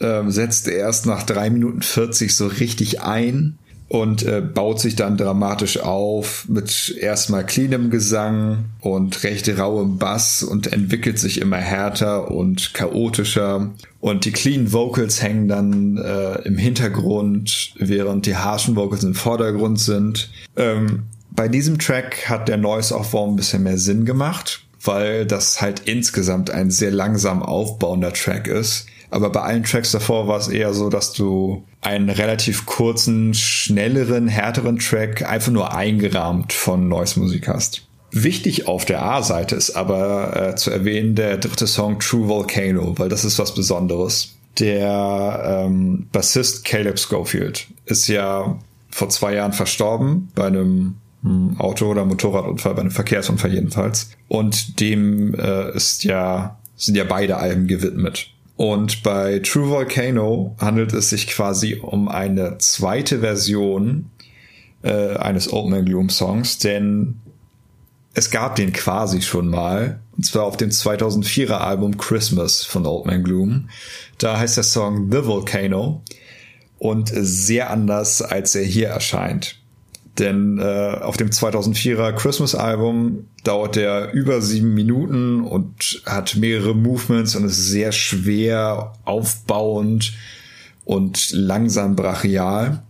ähm, setzt erst nach drei Minuten 40 so richtig ein und äh, baut sich dann dramatisch auf mit erstmal cleanem Gesang und recht rauem Bass und entwickelt sich immer härter und chaotischer. Und die clean Vocals hängen dann äh, im Hintergrund, während die harschen Vocals im Vordergrund sind. Ähm, bei diesem Track hat der Noise-Aufbau ein bisschen mehr Sinn gemacht, weil das halt insgesamt ein sehr langsam aufbauender Track ist aber bei allen Tracks davor war es eher so, dass du einen relativ kurzen, schnelleren, härteren Track einfach nur eingerahmt von Noise Musik hast. Wichtig auf der A-Seite ist aber äh, zu erwähnen der dritte Song True Volcano, weil das ist was Besonderes. Der ähm, Bassist Caleb Schofield ist ja vor zwei Jahren verstorben bei einem hm, Auto- oder Motorradunfall, bei einem Verkehrsunfall jedenfalls. Und dem äh, ist ja, sind ja beide Alben gewidmet. Und bei True Volcano handelt es sich quasi um eine zweite Version äh, eines Old Man Gloom Songs, denn es gab den quasi schon mal, und zwar auf dem 2004er Album Christmas von Old Man Gloom. Da heißt der Song The Volcano und sehr anders, als er hier erscheint. Denn äh, auf dem 2004er Christmas-Album dauert der über sieben Minuten und hat mehrere Movements und ist sehr schwer, aufbauend und langsam brachial.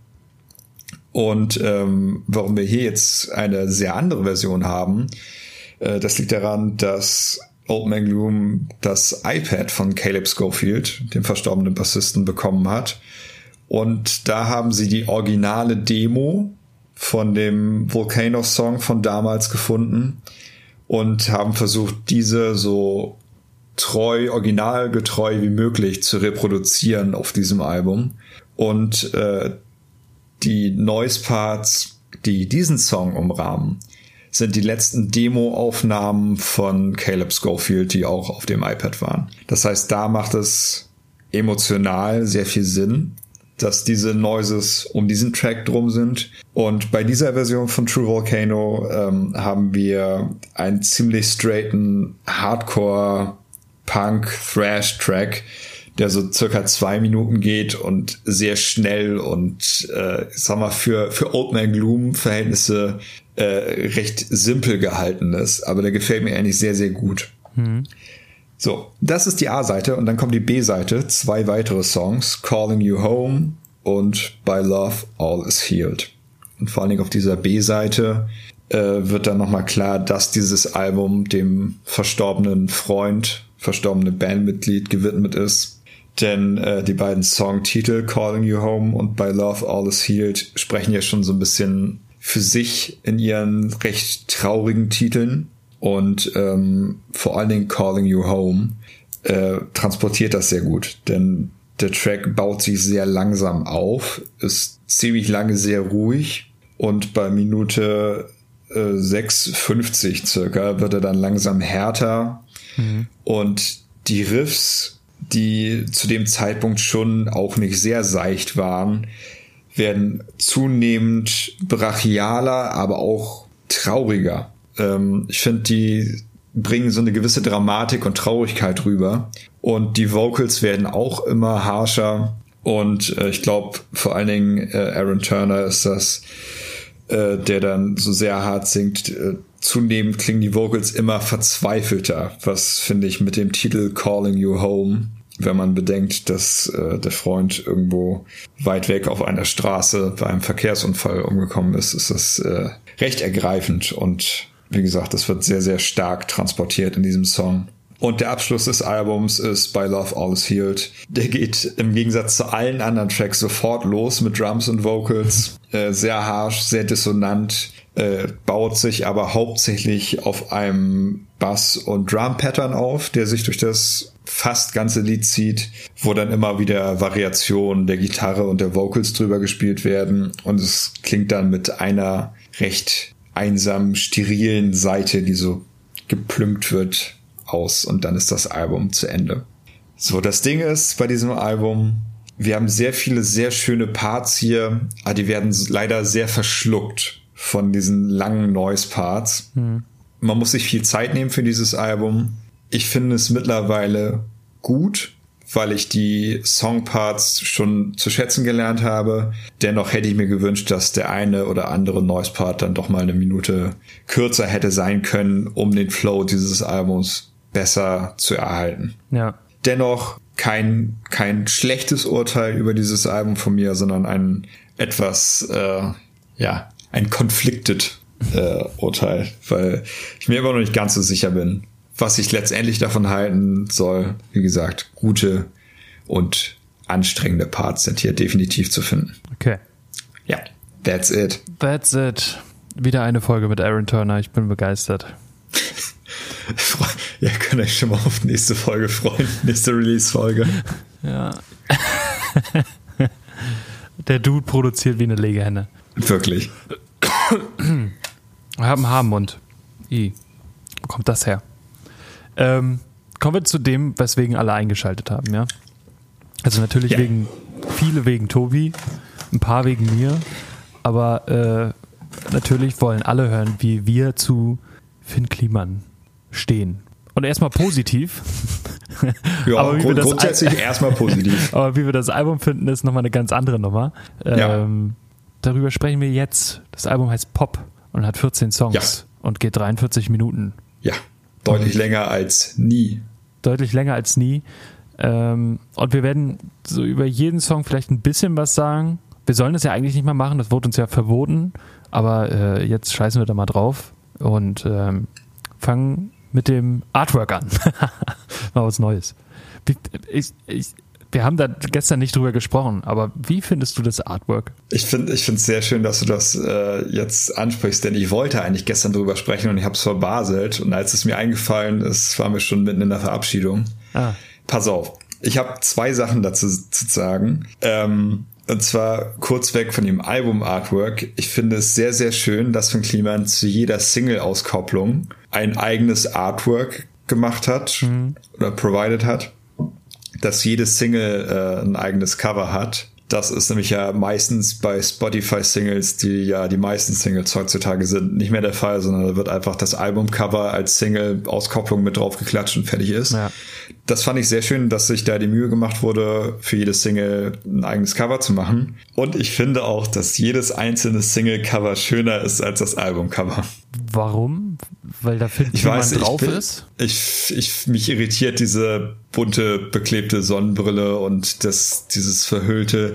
Und ähm, warum wir hier jetzt eine sehr andere Version haben, äh, das liegt daran, dass Old Man Gloom das iPad von Caleb Schofield, dem verstorbenen Bassisten, bekommen hat. Und da haben sie die originale Demo von dem Volcano-Song von damals gefunden und haben versucht, diese so treu, originalgetreu wie möglich zu reproduzieren auf diesem Album. Und äh, die Noise-Parts, die diesen Song umrahmen, sind die letzten Demo-Aufnahmen von Caleb Schofield, die auch auf dem iPad waren. Das heißt, da macht es emotional sehr viel Sinn, dass diese Noises um diesen Track drum sind. Und bei dieser Version von True Volcano ähm, haben wir einen ziemlich straighten Hardcore Punk Thrash Track, der so circa zwei Minuten geht und sehr schnell und äh, sag mal für für Old Man Gloom Verhältnisse äh, recht simpel gehalten ist, aber der gefällt mir eigentlich sehr sehr gut. Mhm. So, das ist die A-Seite und dann kommt die B-Seite, zwei weitere Songs, Calling You Home und By Love All Is Healed. Und vor allen Dingen auf dieser B-Seite äh, wird dann nochmal klar, dass dieses Album dem verstorbenen Freund, verstorbenen Bandmitglied gewidmet ist. Denn äh, die beiden Songtitel Calling You Home und By Love All Is Healed sprechen ja schon so ein bisschen für sich in ihren recht traurigen Titeln und ähm, vor allen Dingen Calling You Home äh, transportiert das sehr gut, denn der Track baut sich sehr langsam auf, ist ziemlich lange sehr ruhig und bei Minute äh, 6,50 circa wird er dann langsam härter mhm. und die Riffs, die zu dem Zeitpunkt schon auch nicht sehr seicht waren, werden zunehmend brachialer, aber auch trauriger. Ähm, ich finde, die bringen so eine gewisse Dramatik und Traurigkeit rüber. Und die Vocals werden auch immer harscher. Und äh, ich glaube, vor allen Dingen äh, Aaron Turner ist das äh, der dann so sehr hart singt. Äh, zunehmend klingen die Vocals immer verzweifelter, was finde ich mit dem Titel Calling You Home wenn man bedenkt, dass äh, der Freund irgendwo weit weg auf einer Straße bei einem Verkehrsunfall umgekommen ist, ist das äh, recht ergreifend und wie gesagt, das wird sehr, sehr stark transportiert in diesem Song. Und der Abschluss des Albums ist By Love All Is Healed. Der geht im Gegensatz zu allen anderen Tracks sofort los mit Drums und Vocals. *laughs* Äh, sehr harsh, sehr dissonant, äh, baut sich aber hauptsächlich auf einem Bass- und Drum-Pattern auf, der sich durch das fast ganze Lied zieht, wo dann immer wieder Variationen der Gitarre und der Vocals drüber gespielt werden und es klingt dann mit einer recht einsamen, sterilen Seite, die so geplümpt wird, aus und dann ist das Album zu Ende. So, das Ding ist bei diesem Album, wir haben sehr viele sehr schöne Parts hier, aber die werden leider sehr verschluckt von diesen langen Noise-Parts. Mhm. Man muss sich viel Zeit nehmen für dieses Album ich finde es mittlerweile gut, weil ich die Songparts schon zu schätzen gelernt habe. Dennoch hätte ich mir gewünscht, dass der eine oder andere Noise Part dann doch mal eine Minute kürzer hätte sein können, um den Flow dieses Albums besser zu erhalten. Ja. Dennoch kein, kein schlechtes Urteil über dieses Album von mir, sondern ein etwas, äh, ja, ein conflicted äh, Urteil, weil ich mir immer noch nicht ganz so sicher bin, was ich letztendlich davon halten soll, wie gesagt, gute und anstrengende Parts sind hier definitiv zu finden. Okay. Ja, that's it. That's it. Wieder eine Folge mit Aaron Turner. Ich bin begeistert. *laughs* ja, könnt euch schon mal auf nächste Folge freuen. Nächste Release-Folge. *laughs* Ja. Der Dude produziert wie eine Legehenne. Wirklich. Wir haben Haarmund. I. Wo kommt das her? Ähm, kommen wir zu dem, weswegen alle eingeschaltet haben, ja. Also natürlich yeah. wegen, viele wegen Tobi, ein paar wegen mir, aber äh, natürlich wollen alle hören, wie wir zu Finn Kliman stehen. Und erstmal positiv. Ja, aber grund grundsätzlich erstmal positiv. *laughs* aber wie wir das Album finden, ist nochmal eine ganz andere Nummer. Ähm, ja. Darüber sprechen wir jetzt. Das Album heißt Pop und hat 14 Songs ja. und geht 43 Minuten. Ja. Deutlich länger als nie. Deutlich länger als nie. Ähm, und wir werden so über jeden Song vielleicht ein bisschen was sagen. Wir sollen das ja eigentlich nicht mehr machen, das wurde uns ja verboten. Aber äh, jetzt scheißen wir da mal drauf und ähm, fangen mit dem Artwork an. *laughs* mal was Neues. Ich, ich, wir haben da gestern nicht drüber gesprochen, aber wie findest du das Artwork? Ich finde ich finde es sehr schön, dass du das äh, jetzt ansprichst, denn ich wollte eigentlich gestern drüber sprechen und ich habe es verbaselt und als es mir eingefallen ist, waren wir schon mitten in der Verabschiedung. Ah. Pass auf, ich habe zwei Sachen dazu zu sagen. Ähm, und zwar kurz weg von dem Album-Artwork. Ich finde es sehr, sehr schön, dass von Kliman zu jeder Single-Auskopplung ein eigenes Artwork gemacht hat mhm. oder provided hat dass jede Single äh, ein eigenes Cover hat. Das ist nämlich ja meistens bei Spotify-Singles, die ja die meisten Singles heutzutage sind, nicht mehr der Fall, sondern da wird einfach das Albumcover als Single-Auskopplung mit drauf geklatscht und fertig ist. Ja. Das fand ich sehr schön, dass sich da die Mühe gemacht wurde, für jede Single ein eigenes Cover zu machen. Und ich finde auch, dass jedes einzelne Single-Cover schöner ist als das Albumcover. Warum? Weil da Film weiß, drauf ich bin, ist? Ich, ich, mich irritiert diese bunte, beklebte Sonnenbrille und das, dieses verhüllte.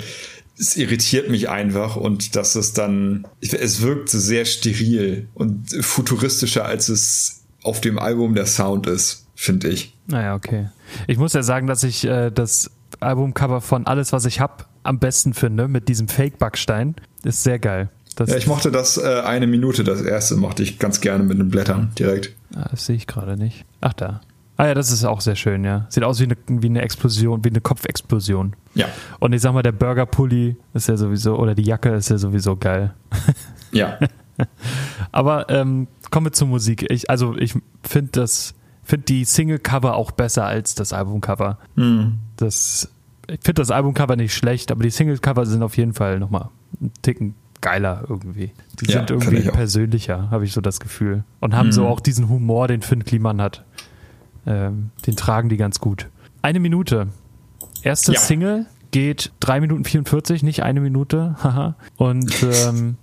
Es irritiert mich einfach und dass es dann, es wirkt sehr steril und futuristischer, als es auf dem Album der Sound ist, finde ich. Naja, okay. Ich muss ja sagen, dass ich äh, das Albumcover von Alles, was ich hab, am besten finde, mit diesem Fake-Backstein. Ist sehr geil. Ja, ich mochte das äh, eine Minute, das erste mochte ich ganz gerne mit den Blättern direkt. Ah, das sehe ich gerade nicht. Ach da. Ah ja, das ist auch sehr schön, ja. Sieht aus wie eine, wie eine Explosion, wie eine Kopfexplosion. Ja. Und ich sag mal, der Burger-Pulli ist ja sowieso, oder die Jacke ist ja sowieso geil. *laughs* Ja. *laughs* Aber ähm, kommen wir zur Musik. Ich, also ich finde das, finde die Single-Cover auch besser als das Album-Cover. Mhm. Das, ich finde das Album-Cover nicht schlecht, aber die Single-Cover sind auf jeden Fall nochmal einen Ticken geiler irgendwie. Die ja, sind irgendwie persönlicher, habe ich so das Gefühl. Und haben mhm. so auch diesen Humor, den Finn Kliman hat. Ähm, den tragen die ganz gut. Eine Minute. Erste ja. Single geht 3 Minuten 44, nicht eine Minute. *laughs* Haha. Und ähm,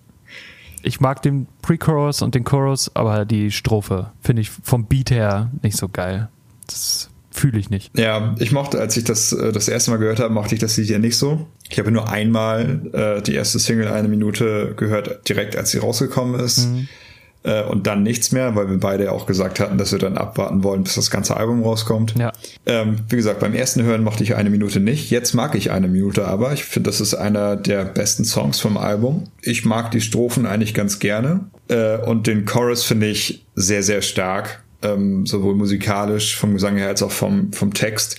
ich mag den Pre-Chorus und den Chorus, aber die Strophe finde ich vom Beat her nicht so geil. Das fühle ich nicht. Ja, ich mochte, als ich das äh, das erste Mal gehört habe, mochte ich das Lied ja nicht so. Ich habe nur einmal äh, die erste Single eine Minute gehört, direkt als sie rausgekommen ist. Mhm. Äh, und dann nichts mehr, weil wir beide auch gesagt hatten, dass wir dann abwarten wollen, bis das ganze Album rauskommt. Ja. Ähm, wie gesagt, beim ersten Hören mochte ich eine Minute nicht. Jetzt mag ich eine Minute aber. Ich finde, das ist einer der besten Songs vom Album. Ich mag die Strophen eigentlich ganz gerne. Äh, und den Chorus finde ich sehr, sehr stark ähm, sowohl musikalisch vom Gesang her als auch vom, vom Text.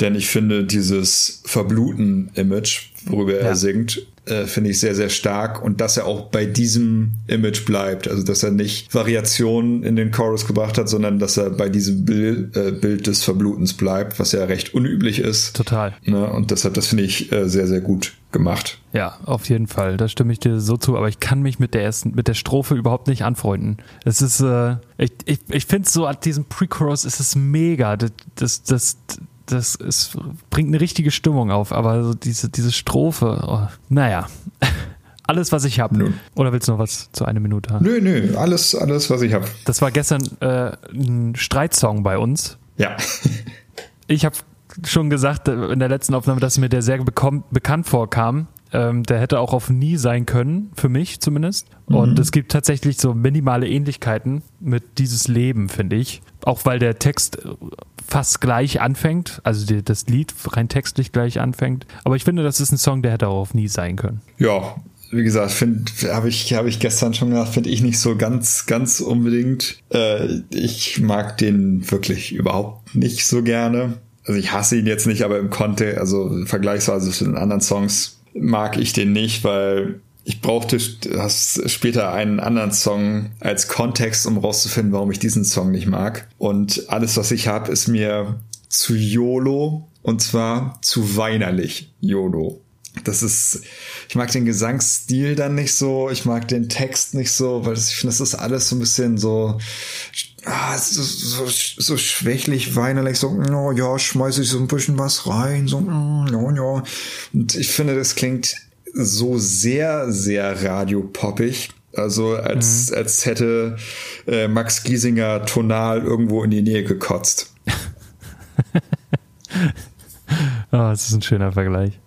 Denn ich finde dieses Verbluten-Image, worüber ja. er singt, äh, finde ich sehr, sehr stark. Und dass er auch bei diesem Image bleibt. Also, dass er nicht Variationen in den Chorus gebracht hat, sondern dass er bei diesem Bild, äh, Bild des Verblutens bleibt, was ja recht unüblich ist. Total. Ne? Und deshalb, das finde ich äh, sehr, sehr gut gemacht. Ja, auf jeden Fall. Da stimme ich dir so zu. Aber ich kann mich mit der ersten, mit der Strophe überhaupt nicht anfreunden. Es ist, äh, ich, ich, ich finde so an diesem Pre-Chorus ist es mega. Das, das, das, das ist, bringt eine richtige Stimmung auf. Aber so diese, diese Strophe, oh, naja. *laughs* Alles, was ich habe. Oder willst du noch was zu einer Minute haben? Nö, nö, alles, alles, was ich habe. Das war gestern äh, ein Streitsong bei uns. Ja. *laughs* ich habe schon gesagt äh, in der letzten Aufnahme, dass mir der sehr bekannt vorkam. Ähm, der hätte auch auf nie sein können, für mich zumindest. Mhm. Und es gibt tatsächlich so minimale Ähnlichkeiten mit dieses Leben, finde ich. Auch weil der Text äh, fast gleich anfängt, also die, das Lied rein textlich gleich anfängt. Aber ich finde, das ist ein Song, der hätte auch nie sein können. Ja, wie gesagt, habe ich, hab ich gestern schon gesagt, finde ich nicht so ganz, ganz unbedingt. Äh, ich mag den wirklich überhaupt nicht so gerne also ich hasse ihn jetzt nicht, aber im Konte, also vergleichsweise zu den anderen Songs mag ich den nicht, weil ich brauchte später einen anderen Song als Kontext, um rauszufinden, warum ich diesen Song nicht mag. Und alles, was ich habe, ist mir zu YOLO und zwar zu weinerlich YOLO. Das ist, ich mag den Gesangsstil dann nicht so, ich mag den Text nicht so, weil ich finde, das ist alles so ein bisschen so ah, so, so, so schwächlich, weinerlich, so, oh, ja, schmeiße ich so ein bisschen was rein, so, ja, ja. Und ich finde, das klingt so sehr, sehr radiopoppig. Also als, mhm. als hätte äh, Max Giesinger tonal irgendwo in die Nähe gekotzt. *laughs* oh, das ist ein schöner Vergleich.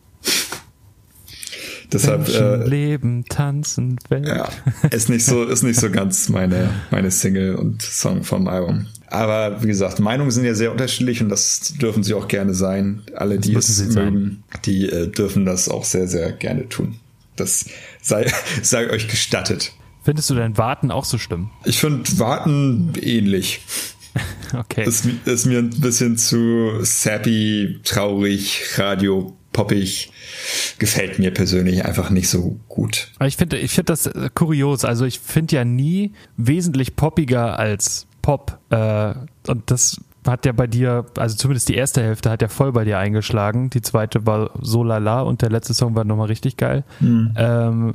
Deshalb äh, Leben, tanzen, Welt. Ja, ist nicht so, ist nicht so *laughs* ganz meine, meine Single und Song vom Album. Aber wie gesagt, Meinungen sind ja sehr unterschiedlich und das dürfen sie auch gerne sein. Alle, die es mögen, sein. die äh, dürfen das auch sehr, sehr gerne tun. Das sei, *laughs* sei euch gestattet. Findest du dein Warten auch so schlimm? Ich finde Warten ähnlich. *laughs* Okay. Ist, ist mir ein bisschen zu sappy, traurig, radio poppig gefällt mir persönlich einfach nicht so gut. Ich finde ich finde das äh, kurios. Also ich finde ja nie wesentlich poppiger als Pop. Äh, und das hat ja bei dir, also zumindest die erste Hälfte hat ja voll bei dir eingeschlagen. Die zweite war so lala und der letzte Song war nochmal richtig geil. Mhm. Ähm,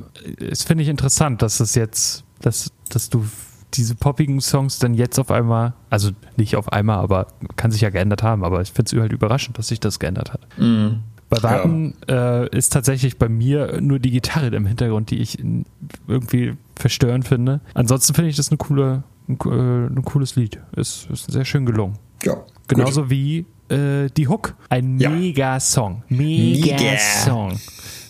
das finde ich interessant, dass es jetzt, dass, dass du diese poppigen Songs dann jetzt auf einmal, also nicht auf einmal, aber kann sich ja geändert haben, aber ich finde es halt überraschend, dass sich das geändert hat. Mhm. Bei Warten ja. äh, ist tatsächlich bei mir nur die Gitarre im Hintergrund, die ich irgendwie verstörend finde. Ansonsten finde ich das eine coole, ein, äh, ein cooles Lied. Ist, ist sehr schön gelungen. Ja. Genauso gut. wie äh, die Hook. Ein ja. Mega-Song. Mega-Song.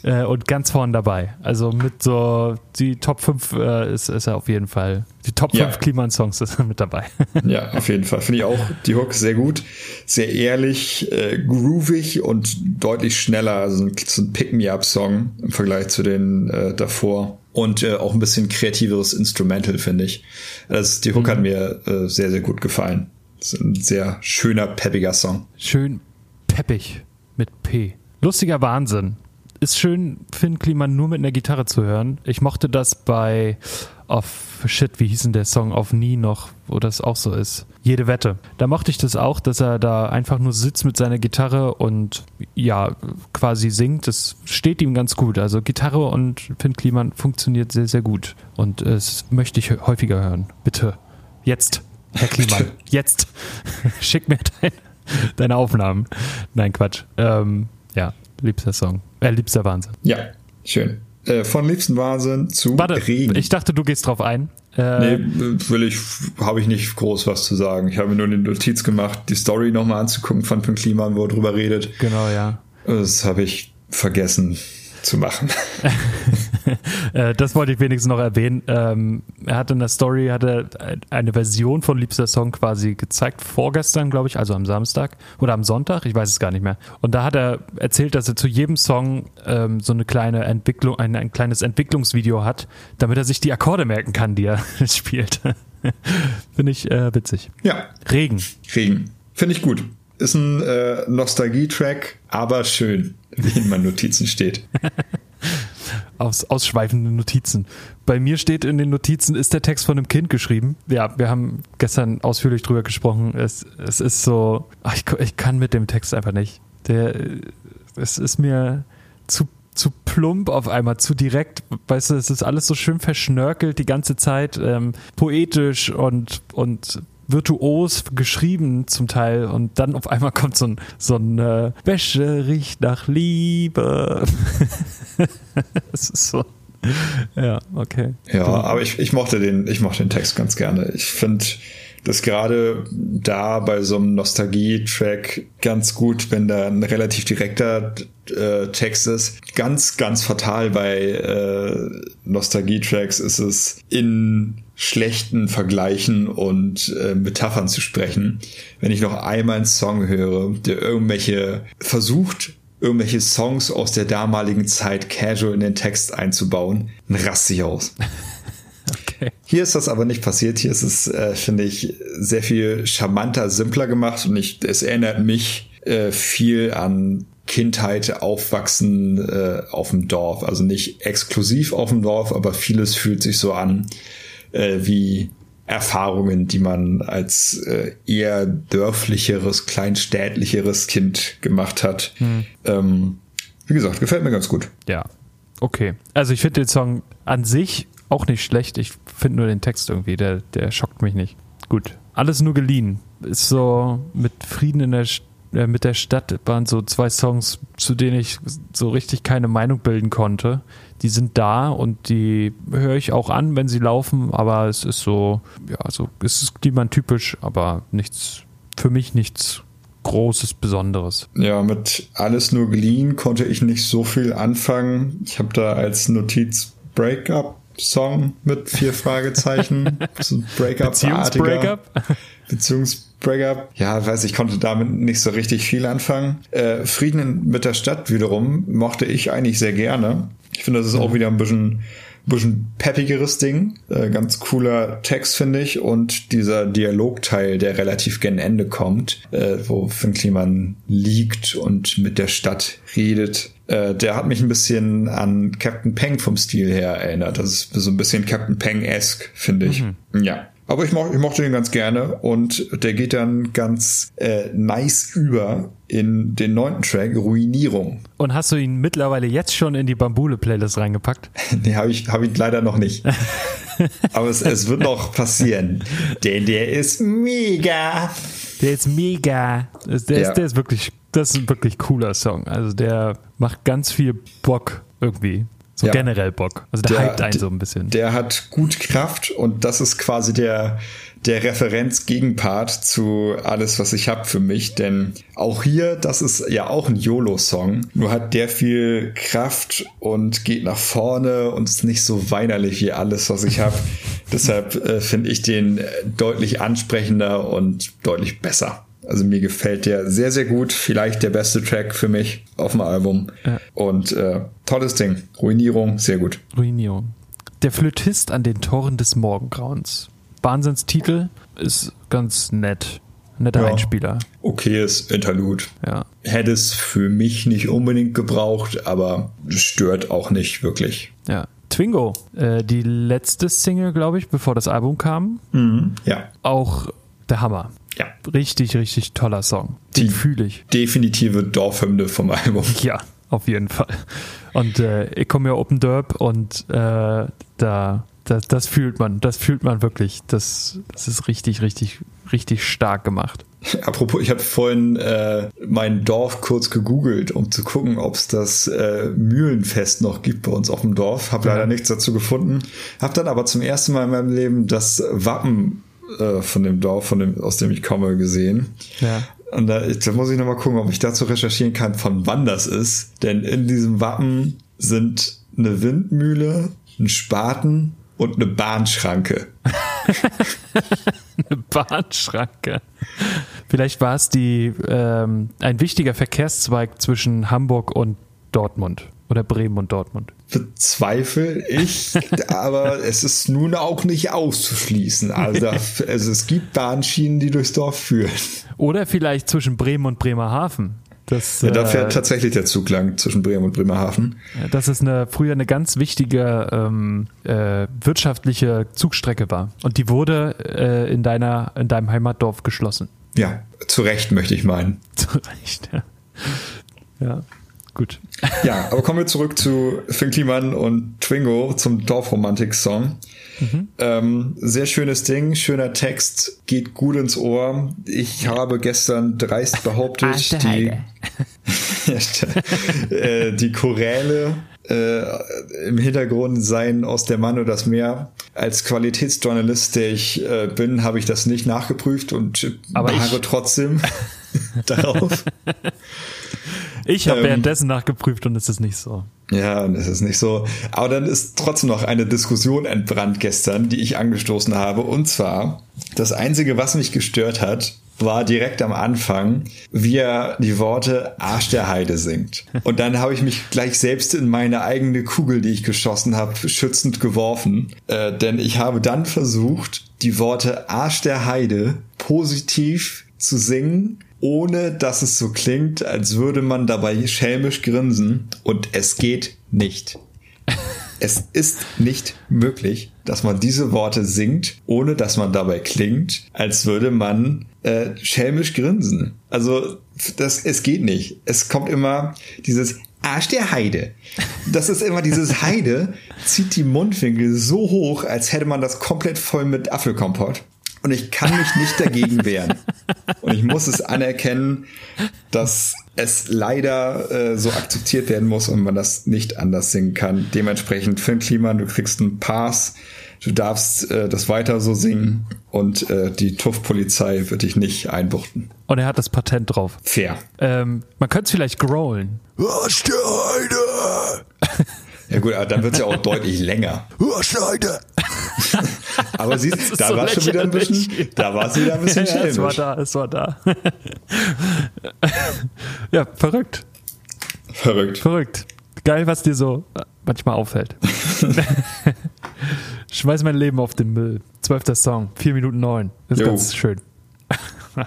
Äh, und ganz vorne dabei. Also mit so die Top 5 äh, ist, ist er auf jeden Fall. Die Top 5 ja. Kliman-Songs ist er *laughs* mit dabei. *laughs* ja, auf jeden Fall. Finde ich auch die Hook sehr gut. Sehr ehrlich, äh, groovig und deutlich schneller. Also so ein Pick-Me-Up-Song im Vergleich zu den äh, davor. Und äh, auch ein bisschen kreativeres Instrumental, finde ich. Also die Hook mhm. hat mir äh, sehr, sehr gut gefallen. Das ist ein sehr schöner, peppiger Song. Schön peppig mit P. Lustiger Wahnsinn ist schön, Finn Kliman nur mit einer Gitarre zu hören. Ich mochte das bei auf Shit, wie hieß denn der Song auf Nie noch, wo das auch so ist. Jede Wette. Da mochte ich das auch, dass er da einfach nur sitzt mit seiner Gitarre und ja, quasi singt. Das steht ihm ganz gut. Also Gitarre und Finn Kliman funktioniert sehr, sehr gut. Und es möchte ich häufiger hören. Bitte. Jetzt, Herr Kliman. Jetzt. *laughs* Schick mir dein, deine Aufnahmen. Nein, Quatsch. Ähm, ja, liebster Song. Äh, liebster Wahnsinn. Ja, schön. Äh, von liebsten Wahnsinn zu Warte, Regen. Ich dachte, du gehst drauf ein. Äh, nee, will ich, habe ich nicht groß was zu sagen. Ich habe mir nur den Notiz gemacht, die Story nochmal anzugucken von Pim Kliman, wo er drüber redet. Genau, ja. Das habe ich vergessen zu machen. *laughs* *laughs* Äh, das wollte ich wenigstens noch erwähnen. Ähm, er hat in der Story hatte eine Version von Liebster Song quasi gezeigt, vorgestern, glaube ich, also am Samstag oder am Sonntag, ich weiß es gar nicht mehr. Und da hat er erzählt, dass er zu jedem Song ähm, so eine kleine Entwicklung, ein, ein kleines Entwicklungsvideo hat, damit er sich die Akkorde merken kann, die er *laughs* spielt. *laughs* Finde ich äh, witzig. Ja. Regen. Regen. Finde ich gut. Ist ein äh, Nostalgie-Track, aber schön, wie in meinen Notizen steht. Aus, ausschweifende Notizen. Bei mir steht in den Notizen, ist der Text von einem Kind geschrieben. Ja, wir haben gestern ausführlich drüber gesprochen. Es, es ist so, ich, ich kann mit dem Text einfach nicht. Der, es ist mir zu zu plump auf einmal, zu direkt. Weißt du, es ist alles so schön verschnörkelt die ganze Zeit, ähm, poetisch und, und virtuos geschrieben zum Teil und dann auf einmal kommt so ein, so ein äh, Wäsche riecht nach Liebe. *laughs* *laughs* das ist so. Ja, okay. Ja, aber ich, ich mochte den, ich mochte den Text ganz gerne. Ich finde das gerade da bei so einem Nostalgie-Track ganz gut, wenn da ein relativ direkter äh, Text ist. Ganz, ganz fatal bei äh, Nostalgie-Tracks ist es in schlechten Vergleichen und äh, Metaphern zu sprechen. Wenn ich noch einmal einen Song höre, der irgendwelche versucht, irgendwelche Songs aus der damaligen Zeit casual in den Text einzubauen, dann raste ich aus. *laughs* okay. Hier ist das aber nicht passiert. Hier ist es, äh, finde ich, sehr viel charmanter, simpler gemacht und ich, es erinnert mich äh, viel an Kindheit aufwachsen äh, auf dem Dorf. Also nicht exklusiv auf dem Dorf, aber vieles fühlt sich so an äh, wie Erfahrungen, die man als äh, eher dörflicheres, kleinstädtlicheres Kind gemacht hat. Hm. Ähm, wie gesagt, gefällt mir ganz gut. Ja, okay. Also ich finde den Song an sich auch nicht schlecht. Ich finde nur den Text irgendwie, der, der schockt mich nicht. Gut. Alles nur geliehen. Ist so mit Frieden in der Stadt äh, mit der Stadt waren so zwei Songs, zu denen ich so richtig keine Meinung bilden konnte. Die sind da und die höre ich auch an, wenn sie laufen, aber es ist so, ja, so, es ist Kliman-typisch, aber nichts, für mich nichts Großes, Besonderes. Ja, mit alles nur geliehen konnte ich nicht so viel anfangen. Ich habe da als Notiz Breakup Song mit vier Fragezeichen. *laughs* Breakup Beziehungsbreakup? Beziehungsbreakup. Ja, weiß ich, konnte damit nicht so richtig viel anfangen. Äh, Frieden mit der Stadt wiederum mochte ich eigentlich sehr gerne. Ich finde, das ist auch mhm. wieder ein bisschen bisschen peppigeres Ding. Äh, ganz cooler Text, finde ich. Und dieser Dialogteil, der relativ gen Ende kommt, äh, wo Finn Kliman liegt und mit der Stadt redet, äh, der hat mich ein bisschen an Captain Peng vom Stil her erinnert. Das ist so ein bisschen Captain Peng-esque, finde ich. Mhm. Ja. Aber ich, mo ich mochte den ganz gerne und der geht dann ganz äh, nice über in den neunten Track, Ruinierung. Und hast du ihn mittlerweile jetzt schon in die Bambule-Playlist reingepackt? *laughs* nee, habe ich, hab ich leider noch nicht. *laughs* Aber es, es wird noch passieren. Denn der ist mega. Der ist mega. Der, ist, der ist wirklich, das ist ein wirklich cooler Song. Also der macht ganz viel Bock irgendwie. So ja. generell Bock. Also der, der hypt einen so ein bisschen. Der hat gut Kraft und das ist quasi der, der Referenz-Gegenpart zu alles, was ich habe für mich. Denn auch hier, das ist ja auch ein YOLO-Song, nur hat der viel Kraft und geht nach vorne und ist nicht so weinerlich wie alles, was ich habe. *laughs* Deshalb äh, finde ich den deutlich ansprechender und deutlich besser. Also mir gefällt der sehr, sehr gut. Vielleicht der beste Track für mich auf dem Album. Ja. Und äh, tolles Ding. Ruinierung, sehr gut. Ruinierung. Der Flötist an den Toren des Morgengrauens. Wahnsinnstitel ist ganz nett. Netter ja, Einspieler. Okayes Interlude. Ja. Hätte es für mich nicht unbedingt gebraucht, aber stört auch nicht wirklich. Ja. Twingo, äh, die letzte Single, glaube ich, bevor das Album kam. Mhm, ja. Auch der Hammer. Ja. Richtig, richtig toller Song. Den fühle ich. Definitive Dorfhymne vom Album. Ja, auf jeden Fall. Und äh, ich komme ja Open Derb und äh, da das, das fühlt man, das fühlt man wirklich. Das, das ist richtig, richtig, richtig stark gemacht. Apropos, ich habe vorhin äh, mein Dorf kurz gegoogelt, um zu gucken, ob es das äh, Mühlenfest noch gibt bei uns auf dem Dorf. Habe leider nichts dazu gefunden. Habe dann aber zum ersten Mal in meinem Leben das Wappen äh, von dem Dorf, von dem, aus dem ich komme, gesehen. Ja. Und da, da muss ich nochmal gucken, ob ich dazu recherchieren kann, von wann das ist. Denn in diesem Wappen sind eine Windmühle, ein Spaten und eine Bahnschranke. *laughs* eine Bahnschranke. Vielleicht war es die ähm, ein wichtiger Verkehrszweig zwischen Hamburg und Dortmund oder Bremen und Dortmund. Bezweifle ich, *laughs* aber es ist nun auch nicht auszuschließen. Also, also es gibt Bahnschienen, die durchs Dorf führen. Oder vielleicht zwischen Bremen und Bremerhaven. Das, ja, da fährt äh, tatsächlich der Zug lang zwischen Bremen und Bremerhaven. Das ist eine, früher eine ganz wichtige ähm, äh, wirtschaftliche Zugstrecke war. Und die wurde äh, in, deiner, in deinem Heimatdorf geschlossen. Ja, zu Recht möchte ich meinen. *laughs* Zu Recht, ja. Ja, gut. Ja, aber kommen wir zurück zu Finn Kliman und Twingo zum Dorfromantik-Song. Mhm. Ähm, sehr schönes Ding, schöner Text, geht gut ins Ohr. Ich habe gestern dreist behauptet, die, *laughs* äh, die Choräle äh, im Hintergrund seien aus der Mann und das Meer. Als Qualitätsjournalist, der ich äh, bin, habe ich das nicht nachgeprüft und Aber beharre trotzdem *laughs* darauf. *laughs* Ich habe ähm, währenddessen nachgeprüft und es ist nicht so. Ja, und es ist nicht so. Aber dann ist trotzdem noch eine Diskussion entbrannt gestern, die ich angestoßen habe. Und zwar, das Einzige, was mich gestört hat, war direkt am Anfang, wie er die Worte Arsch der Heide singt. Und dann habe ich mich gleich selbst in meine eigene Kugel, die ich geschossen habe, schützend geworfen. Äh, denn ich habe dann versucht, die Worte Arsch der Heide positiv zu singen ohne dass es so klingt, als würde man dabei schelmisch grinsen und es geht nicht. *laughs* es ist nicht möglich, dass man diese Worte singt, ohne dass man dabei klingt, als würde man äh, schelmisch grinsen. Also das, es geht nicht. Es kommt immer dieses Arsch der Heide. Das ist immer dieses Heide, *laughs* zieht die Mundwinkel so hoch, als hätte man das komplett voll mit Apfelkompott und ich kann mich nicht dagegen wehren. Und ich muss es anerkennen, dass es leider äh, so akzeptiert werden muss und man das nicht anders singen kann. Dementsprechend, Finn Kliman, du kriegst einen Pass, du darfst äh, das weiter so singen und äh, die TUF-Polizei wird dich nicht einbuchten. Und er hat das Patent drauf. Fair. Ähm, man könnte es vielleicht growlen. Was der Heide! Ja gut, aber dann wird es ja auch deutlich länger. Heide! *laughs* Aber siehst, da so war schon wieder ein bisschen, da war sie wieder ein bisschen *laughs* ja, Es war da, es war da. *laughs* ja, verrückt. Verrückt. Verrückt. Geil, was dir so manchmal auffällt. Schmeiß mein Leben auf den Müll. Zwölfter Song, vier Minuten neun. Ist jo. ganz schön.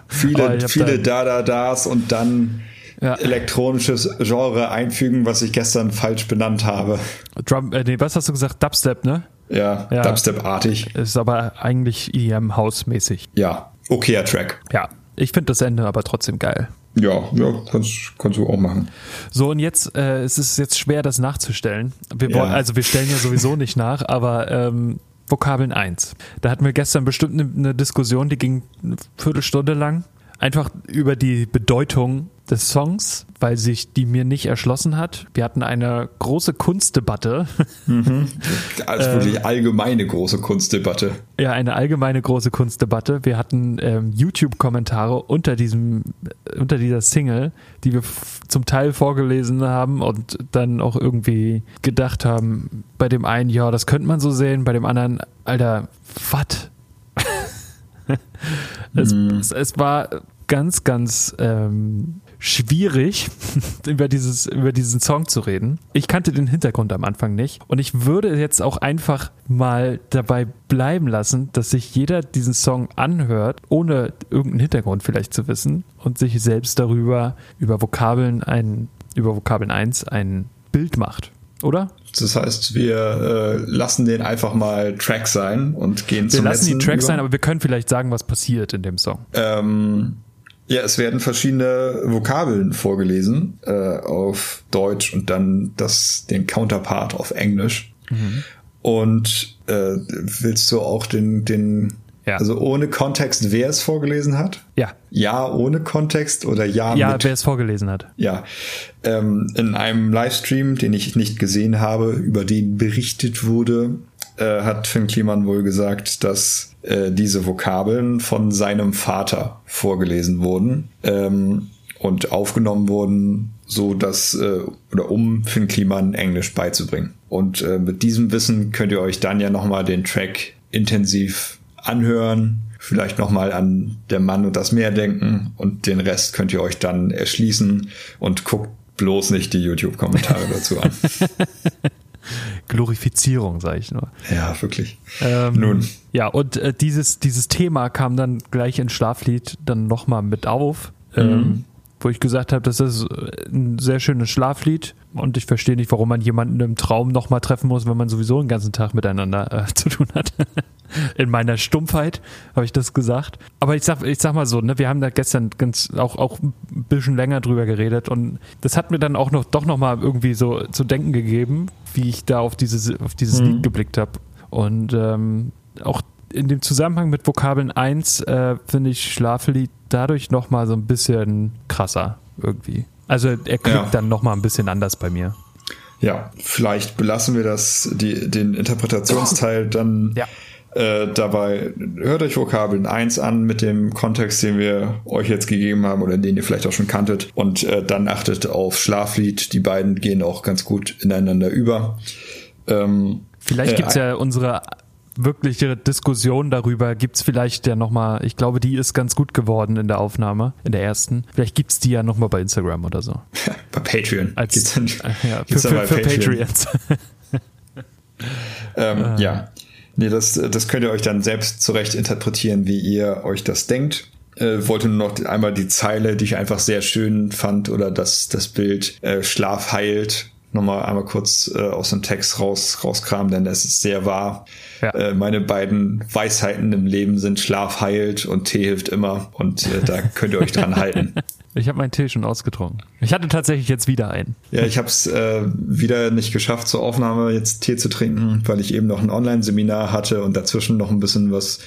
viele, viele Da-Da-Das und dann ja. elektronisches Genre einfügen, was ich gestern falsch benannt habe. Drum, äh, nee, was hast du gesagt? Dubstep, ne? Ja, ja. Dubstep-artig. Ist aber eigentlich EDM-House-mäßig. Ja, okayer Track. Ja, ich finde das Ende aber trotzdem geil. Ja, ja, kannst, kannst du auch machen. So, und jetzt äh, es ist es jetzt schwer, das nachzustellen. Wir ja. wollen, also wir stellen ja sowieso nicht nach, aber ähm, Vokabeln 1. Da hatten wir gestern bestimmt eine, eine Diskussion, die ging eine Viertelstunde lang. Einfach über die Bedeutung des Songs, weil sich die mir nicht erschlossen hat. Wir hatten eine große Kunstdebatte. Mhm. *laughs* Also wirklich ähm, allgemeine große Kunstdebatte. Ja, eine allgemeine große Kunstdebatte. Wir hatten ähm, YouTube-Kommentare unter diesem, unter dieser Single, die wir zum Teil vorgelesen haben und dann auch irgendwie gedacht haben, bei dem einen, ja, das könnte man so sehen, bei dem anderen, Alter, was? Es, mm. es, es, war ganz, ganz ähm, schwierig, *laughs* über, dieses, über diesen Song zu reden. Ich kannte den Hintergrund am Anfang nicht. Und ich würde jetzt auch einfach mal dabei bleiben lassen, dass sich jeder diesen Song anhört, ohne irgendeinen Hintergrund vielleicht zu wissen und sich selbst darüber, über Vokabeln ein, über Vokabeln 1 ein Bild macht. Oder? Das heißt, wir äh, lassen den einfach mal Track sein und gehen wir zum Wir lassen die Track über. sein, aber wir können vielleicht sagen, was passiert in dem Song. Ähm, ja, es werden verschiedene Vokabeln vorgelesen äh, auf Deutsch und dann das den Counterpart auf Englisch. Mhm. Und äh, willst du auch den den Ja. Also ohne Kontext, wer es vorgelesen hat? Ja. Ja, ohne Kontext oder ja, Ja, mit? wer es vorgelesen hat. Ja. Ähm, in einem Livestream, den ich nicht gesehen habe, über den berichtet wurde, äh, hat Finn Kliman wohl gesagt, dass äh, diese Vokabeln von seinem Vater vorgelesen wurden ähm, und aufgenommen wurden, so dass äh, oder um Finn Kliman Englisch beizubringen. Und äh, mit diesem Wissen könnt ihr euch dann ja nochmal den Track intensiv anhören, vielleicht nochmal an der Mann und das Meer denken und den Rest könnt ihr euch dann erschließen und guckt bloß nicht die YouTube-Kommentare *laughs* dazu an. Glorifizierung, sage ich nur. Ja, wirklich. Ähm, Nun. Ja, und äh, dieses, dieses Thema kam dann gleich in Schlaflied dann nochmal mit auf, ähm, wo ich gesagt habe, das ist ein sehr schönes Schlaflied und ich verstehe nicht, warum man jemanden im Traum nochmal treffen muss, wenn man sowieso den ganzen Tag miteinander äh, *laughs* zu tun hat. In meiner Stumpfheit habe ich das gesagt. Aber ich sag, ich sag mal so, ne, wir haben da gestern ganz auch, auch ein bisschen länger drüber geredet und das hat mir dann auch noch doch nochmal irgendwie so zu denken gegeben, wie ich da auf dieses, auf dieses Mhm. Lied geblickt habe. Und ähm, auch in dem Zusammenhang mit Vokabeln 1 äh, finde ich Schlaflied dadurch nochmal so ein bisschen krasser irgendwie. Also er klingt Ja. dann nochmal ein bisschen anders bei mir. Ja, vielleicht belassen wir das, die, den Interpretationsteil dann Ja. Äh, dabei. Hört euch Vokabeln 1 an mit dem Kontext, den wir euch jetzt gegeben haben oder den ihr vielleicht auch schon kanntet. Und äh, dann achtet auf Schlaflied. Die beiden gehen auch ganz gut ineinander über. Ähm, Vielleicht Äh, gibt's ja unsere wirkliche Diskussion darüber, gibt's vielleicht ja nochmal, ich glaube, die ist ganz gut geworden in der Aufnahme, in der ersten. Vielleicht gibt's die ja nochmal bei Instagram oder so. *laughs* bei Patreon. Als, Geht's dann- *laughs* ja, für, dann für, für Patreon. Patreons. *laughs* Ähm, Ja. Nee, das, das könnt ihr euch dann selbst zurecht interpretieren, wie ihr euch das denkt. Äh, wollte nur noch einmal die Zeile, die ich einfach sehr schön fand, oder das, das Bild äh, Schlaf heilt, nochmal einmal kurz äh, aus dem Text raus, rauskramen, denn es ist sehr wahr. Ja. Äh, meine beiden Weisheiten im Leben sind Schlaf heilt und Tee hilft immer. Und äh, da könnt ihr euch dran halten. *laughs* Ich habe meinen Tee schon ausgetrunken. Ich hatte tatsächlich jetzt wieder einen. Ja, ich habe es äh, wieder nicht geschafft, zur Aufnahme jetzt Tee zu trinken, weil ich eben noch ein Online-Seminar hatte und dazwischen noch ein bisschen was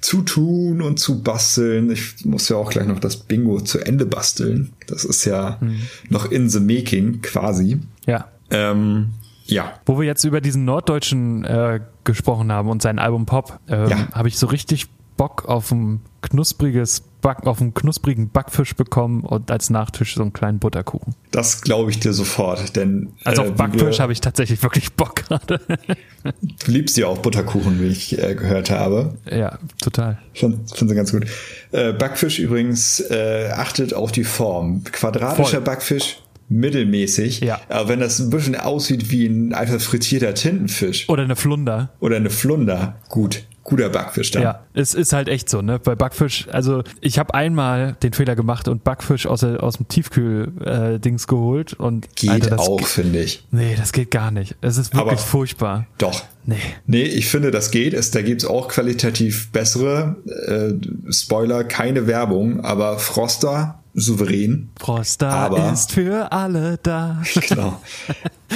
zu tun und zu basteln. Ich muss ja auch gleich noch das Bingo zu Ende basteln. Das ist ja noch in the making quasi. Ja. Ähm, ja, Wo wir jetzt über diesen Norddeutschen äh, gesprochen haben und sein Album Pop, ähm, Ja. habe ich so richtig Bock auf ein knuspriges Back, auf einen knusprigen Backfisch bekommen und als Nachtisch so einen kleinen Butterkuchen. das glaube ich dir sofort, denn Also äh, auf wie Backfisch habe ich tatsächlich wirklich Bock gerade. *laughs* du liebst ja auch Butterkuchen, wie ich äh, gehört habe. ja, total. Finde find sie ganz gut. Äh, Backfisch übrigens äh, achtet auf die Form. Quadratischer Voll. Backfisch, mittelmäßig. Ja. Aber wenn das ein bisschen aussieht wie ein einfach frittierter Tintenfisch Oder eine Flunder. oder eine Flunder, gut. Guter Backfisch dann. Ja, es ist halt echt so, ne? Bei Backfisch, also ich habe einmal den Fehler gemacht und Backfisch aus, aus dem Tiefkühl-Dings geholt und Geht Alter, das auch, finde ich. Nee, das geht gar nicht. Es ist wirklich Aber- furchtbar. Doch. Nee. Nee, ich finde, das geht. Es, da gibt's auch qualitativ bessere. Äh, Spoiler, keine Werbung, aber Froster, souverän. Froster Aber- ist für alle da. *laughs* Genau.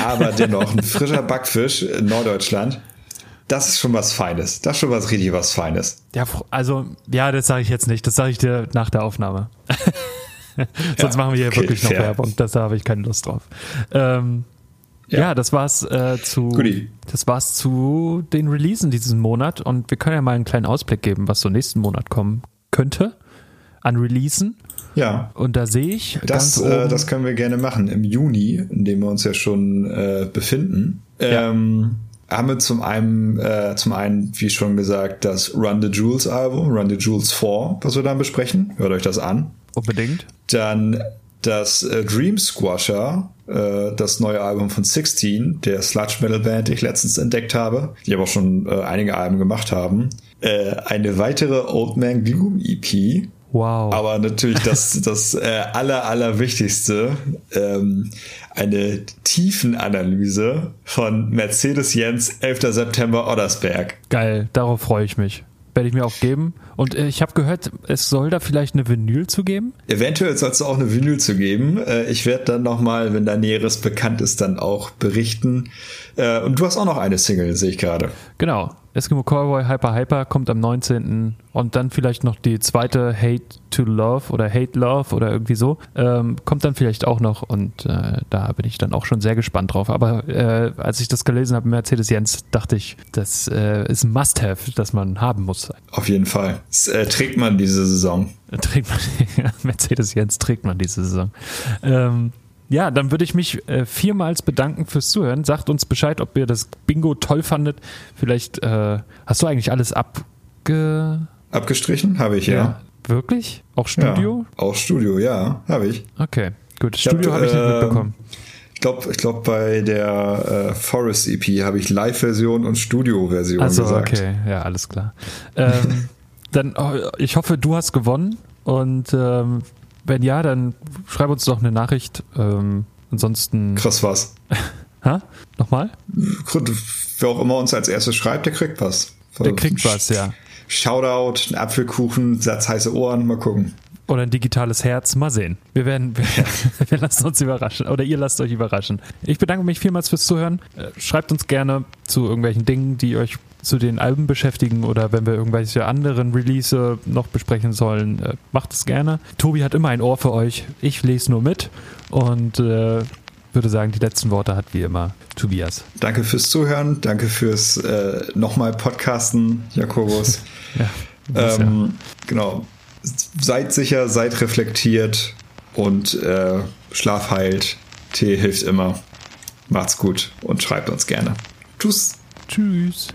Aber dennoch, ein frischer Backfisch in Norddeutschland, das ist schon was Feines. Das ist schon was richtig was Feines. Ja, also, ja, das sage ich jetzt nicht. Das sage ich dir nach der Aufnahme. *laughs* Sonst Ja, machen wir hier okay, wirklich noch. Werbung. Das, da habe ich keine Lust drauf. Ähm, ja. Ja. das war's äh, zu. Guti. Das war's zu den Releasen diesen Monat und wir können ja mal einen kleinen Ausblick geben, was so nächsten Monat kommen könnte an Releasen. Ja. Und da sehe ich Das, äh, das können wir gerne machen. Im Juni, in dem wir uns ja schon äh, befinden, Ja. ähm, haben wir zum einen, äh, zum einen, wie schon gesagt, das Run the Jewels Album, Run the Jewels 4, was wir dann besprechen. Hört euch das an. unbedingt. Dann das äh, Dream Squasher, äh, das neue Album von 16, der Sludge Metal Band, die ich letztens entdeckt habe, die aber auch schon äh, einige Alben gemacht haben. Äh, eine weitere Old Man Gloom EP, Wow. aber natürlich das, das äh, aller, aller Wichtigste, ähm, eine Tiefenanalyse von Mercedes Jens, 11. September Oddersberg. Geil, darauf freue ich mich. Werde ich mir auch geben. Und äh, ich habe gehört, es soll da vielleicht eine Vinyl zu geben. Eventuell soll es auch eine Vinyl zu geben. Äh, ich werde dann nochmal, wenn da Näheres bekannt ist, dann auch berichten. Äh, und du hast auch noch eine Single, sehe ich gerade. Genau. Eskimo Cowboy Hyper Hyper kommt am 19. und dann vielleicht noch die zweite Hate to Love oder Hate Love oder irgendwie so. Ähm, kommt dann vielleicht auch noch und äh, da bin ich dann auch schon sehr gespannt drauf. Aber äh, als ich das gelesen habe, Mercedes Jens, dachte ich, das äh, ist ein Must-Have, das man haben muss. Auf jeden Fall. Das, äh, trägt man diese Saison. Trägt man, *laughs* Mercedes Jens trägt man diese Saison. Ähm, ja, dann würde ich mich äh, viermals bedanken fürs Zuhören. Sagt uns Bescheid, ob ihr das Bingo toll fandet. Vielleicht äh, hast du eigentlich alles abge... Abgestrichen? Habe ich, ja. ja. Wirklich? Auch Studio? Ja, auch Studio, ja, habe ich. Okay, gut. Studio habe hab ich nicht äh, mitbekommen. Ich glaube, ich glaub, bei der äh, Forest EP habe ich Live-Version und Studio-Version also, gesagt. okay, ja, alles klar. Ähm, *laughs* dann, oh, ich hoffe, du hast gewonnen und ähm, wenn ja, dann schreib uns doch eine Nachricht. Ähm, ansonsten. Krass was. *laughs* ha? Nochmal? Wer auch immer uns als erstes schreibt, der kriegt was. Der kriegt was, ja. Shoutout, Apfelkuchen, Satz heiße Ohren, mal gucken. Oder ein digitales Herz, mal sehen. Wir werden, *laughs* wir, wir lassen uns überraschen. Oder ihr lasst euch überraschen. Ich bedanke mich vielmals fürs Zuhören. Äh, schreibt uns gerne zu irgendwelchen Dingen, die euch zu den Alben beschäftigen oder wenn wir irgendwelche anderen Release noch besprechen sollen, äh, macht es gerne. Tobi hat immer ein Ohr für euch. Ich lese nur mit und äh, würde sagen, die letzten Worte hat wie immer Tobias. Danke fürs Zuhören, danke fürs äh, nochmal Podcasten, Jakobus. *laughs* ja, ähm, ja. Genau. Seid sicher, seid reflektiert und äh, Schlaf heilt. Tee hilft immer. Macht's gut und schreibt uns gerne. Tschüss. Tschüss.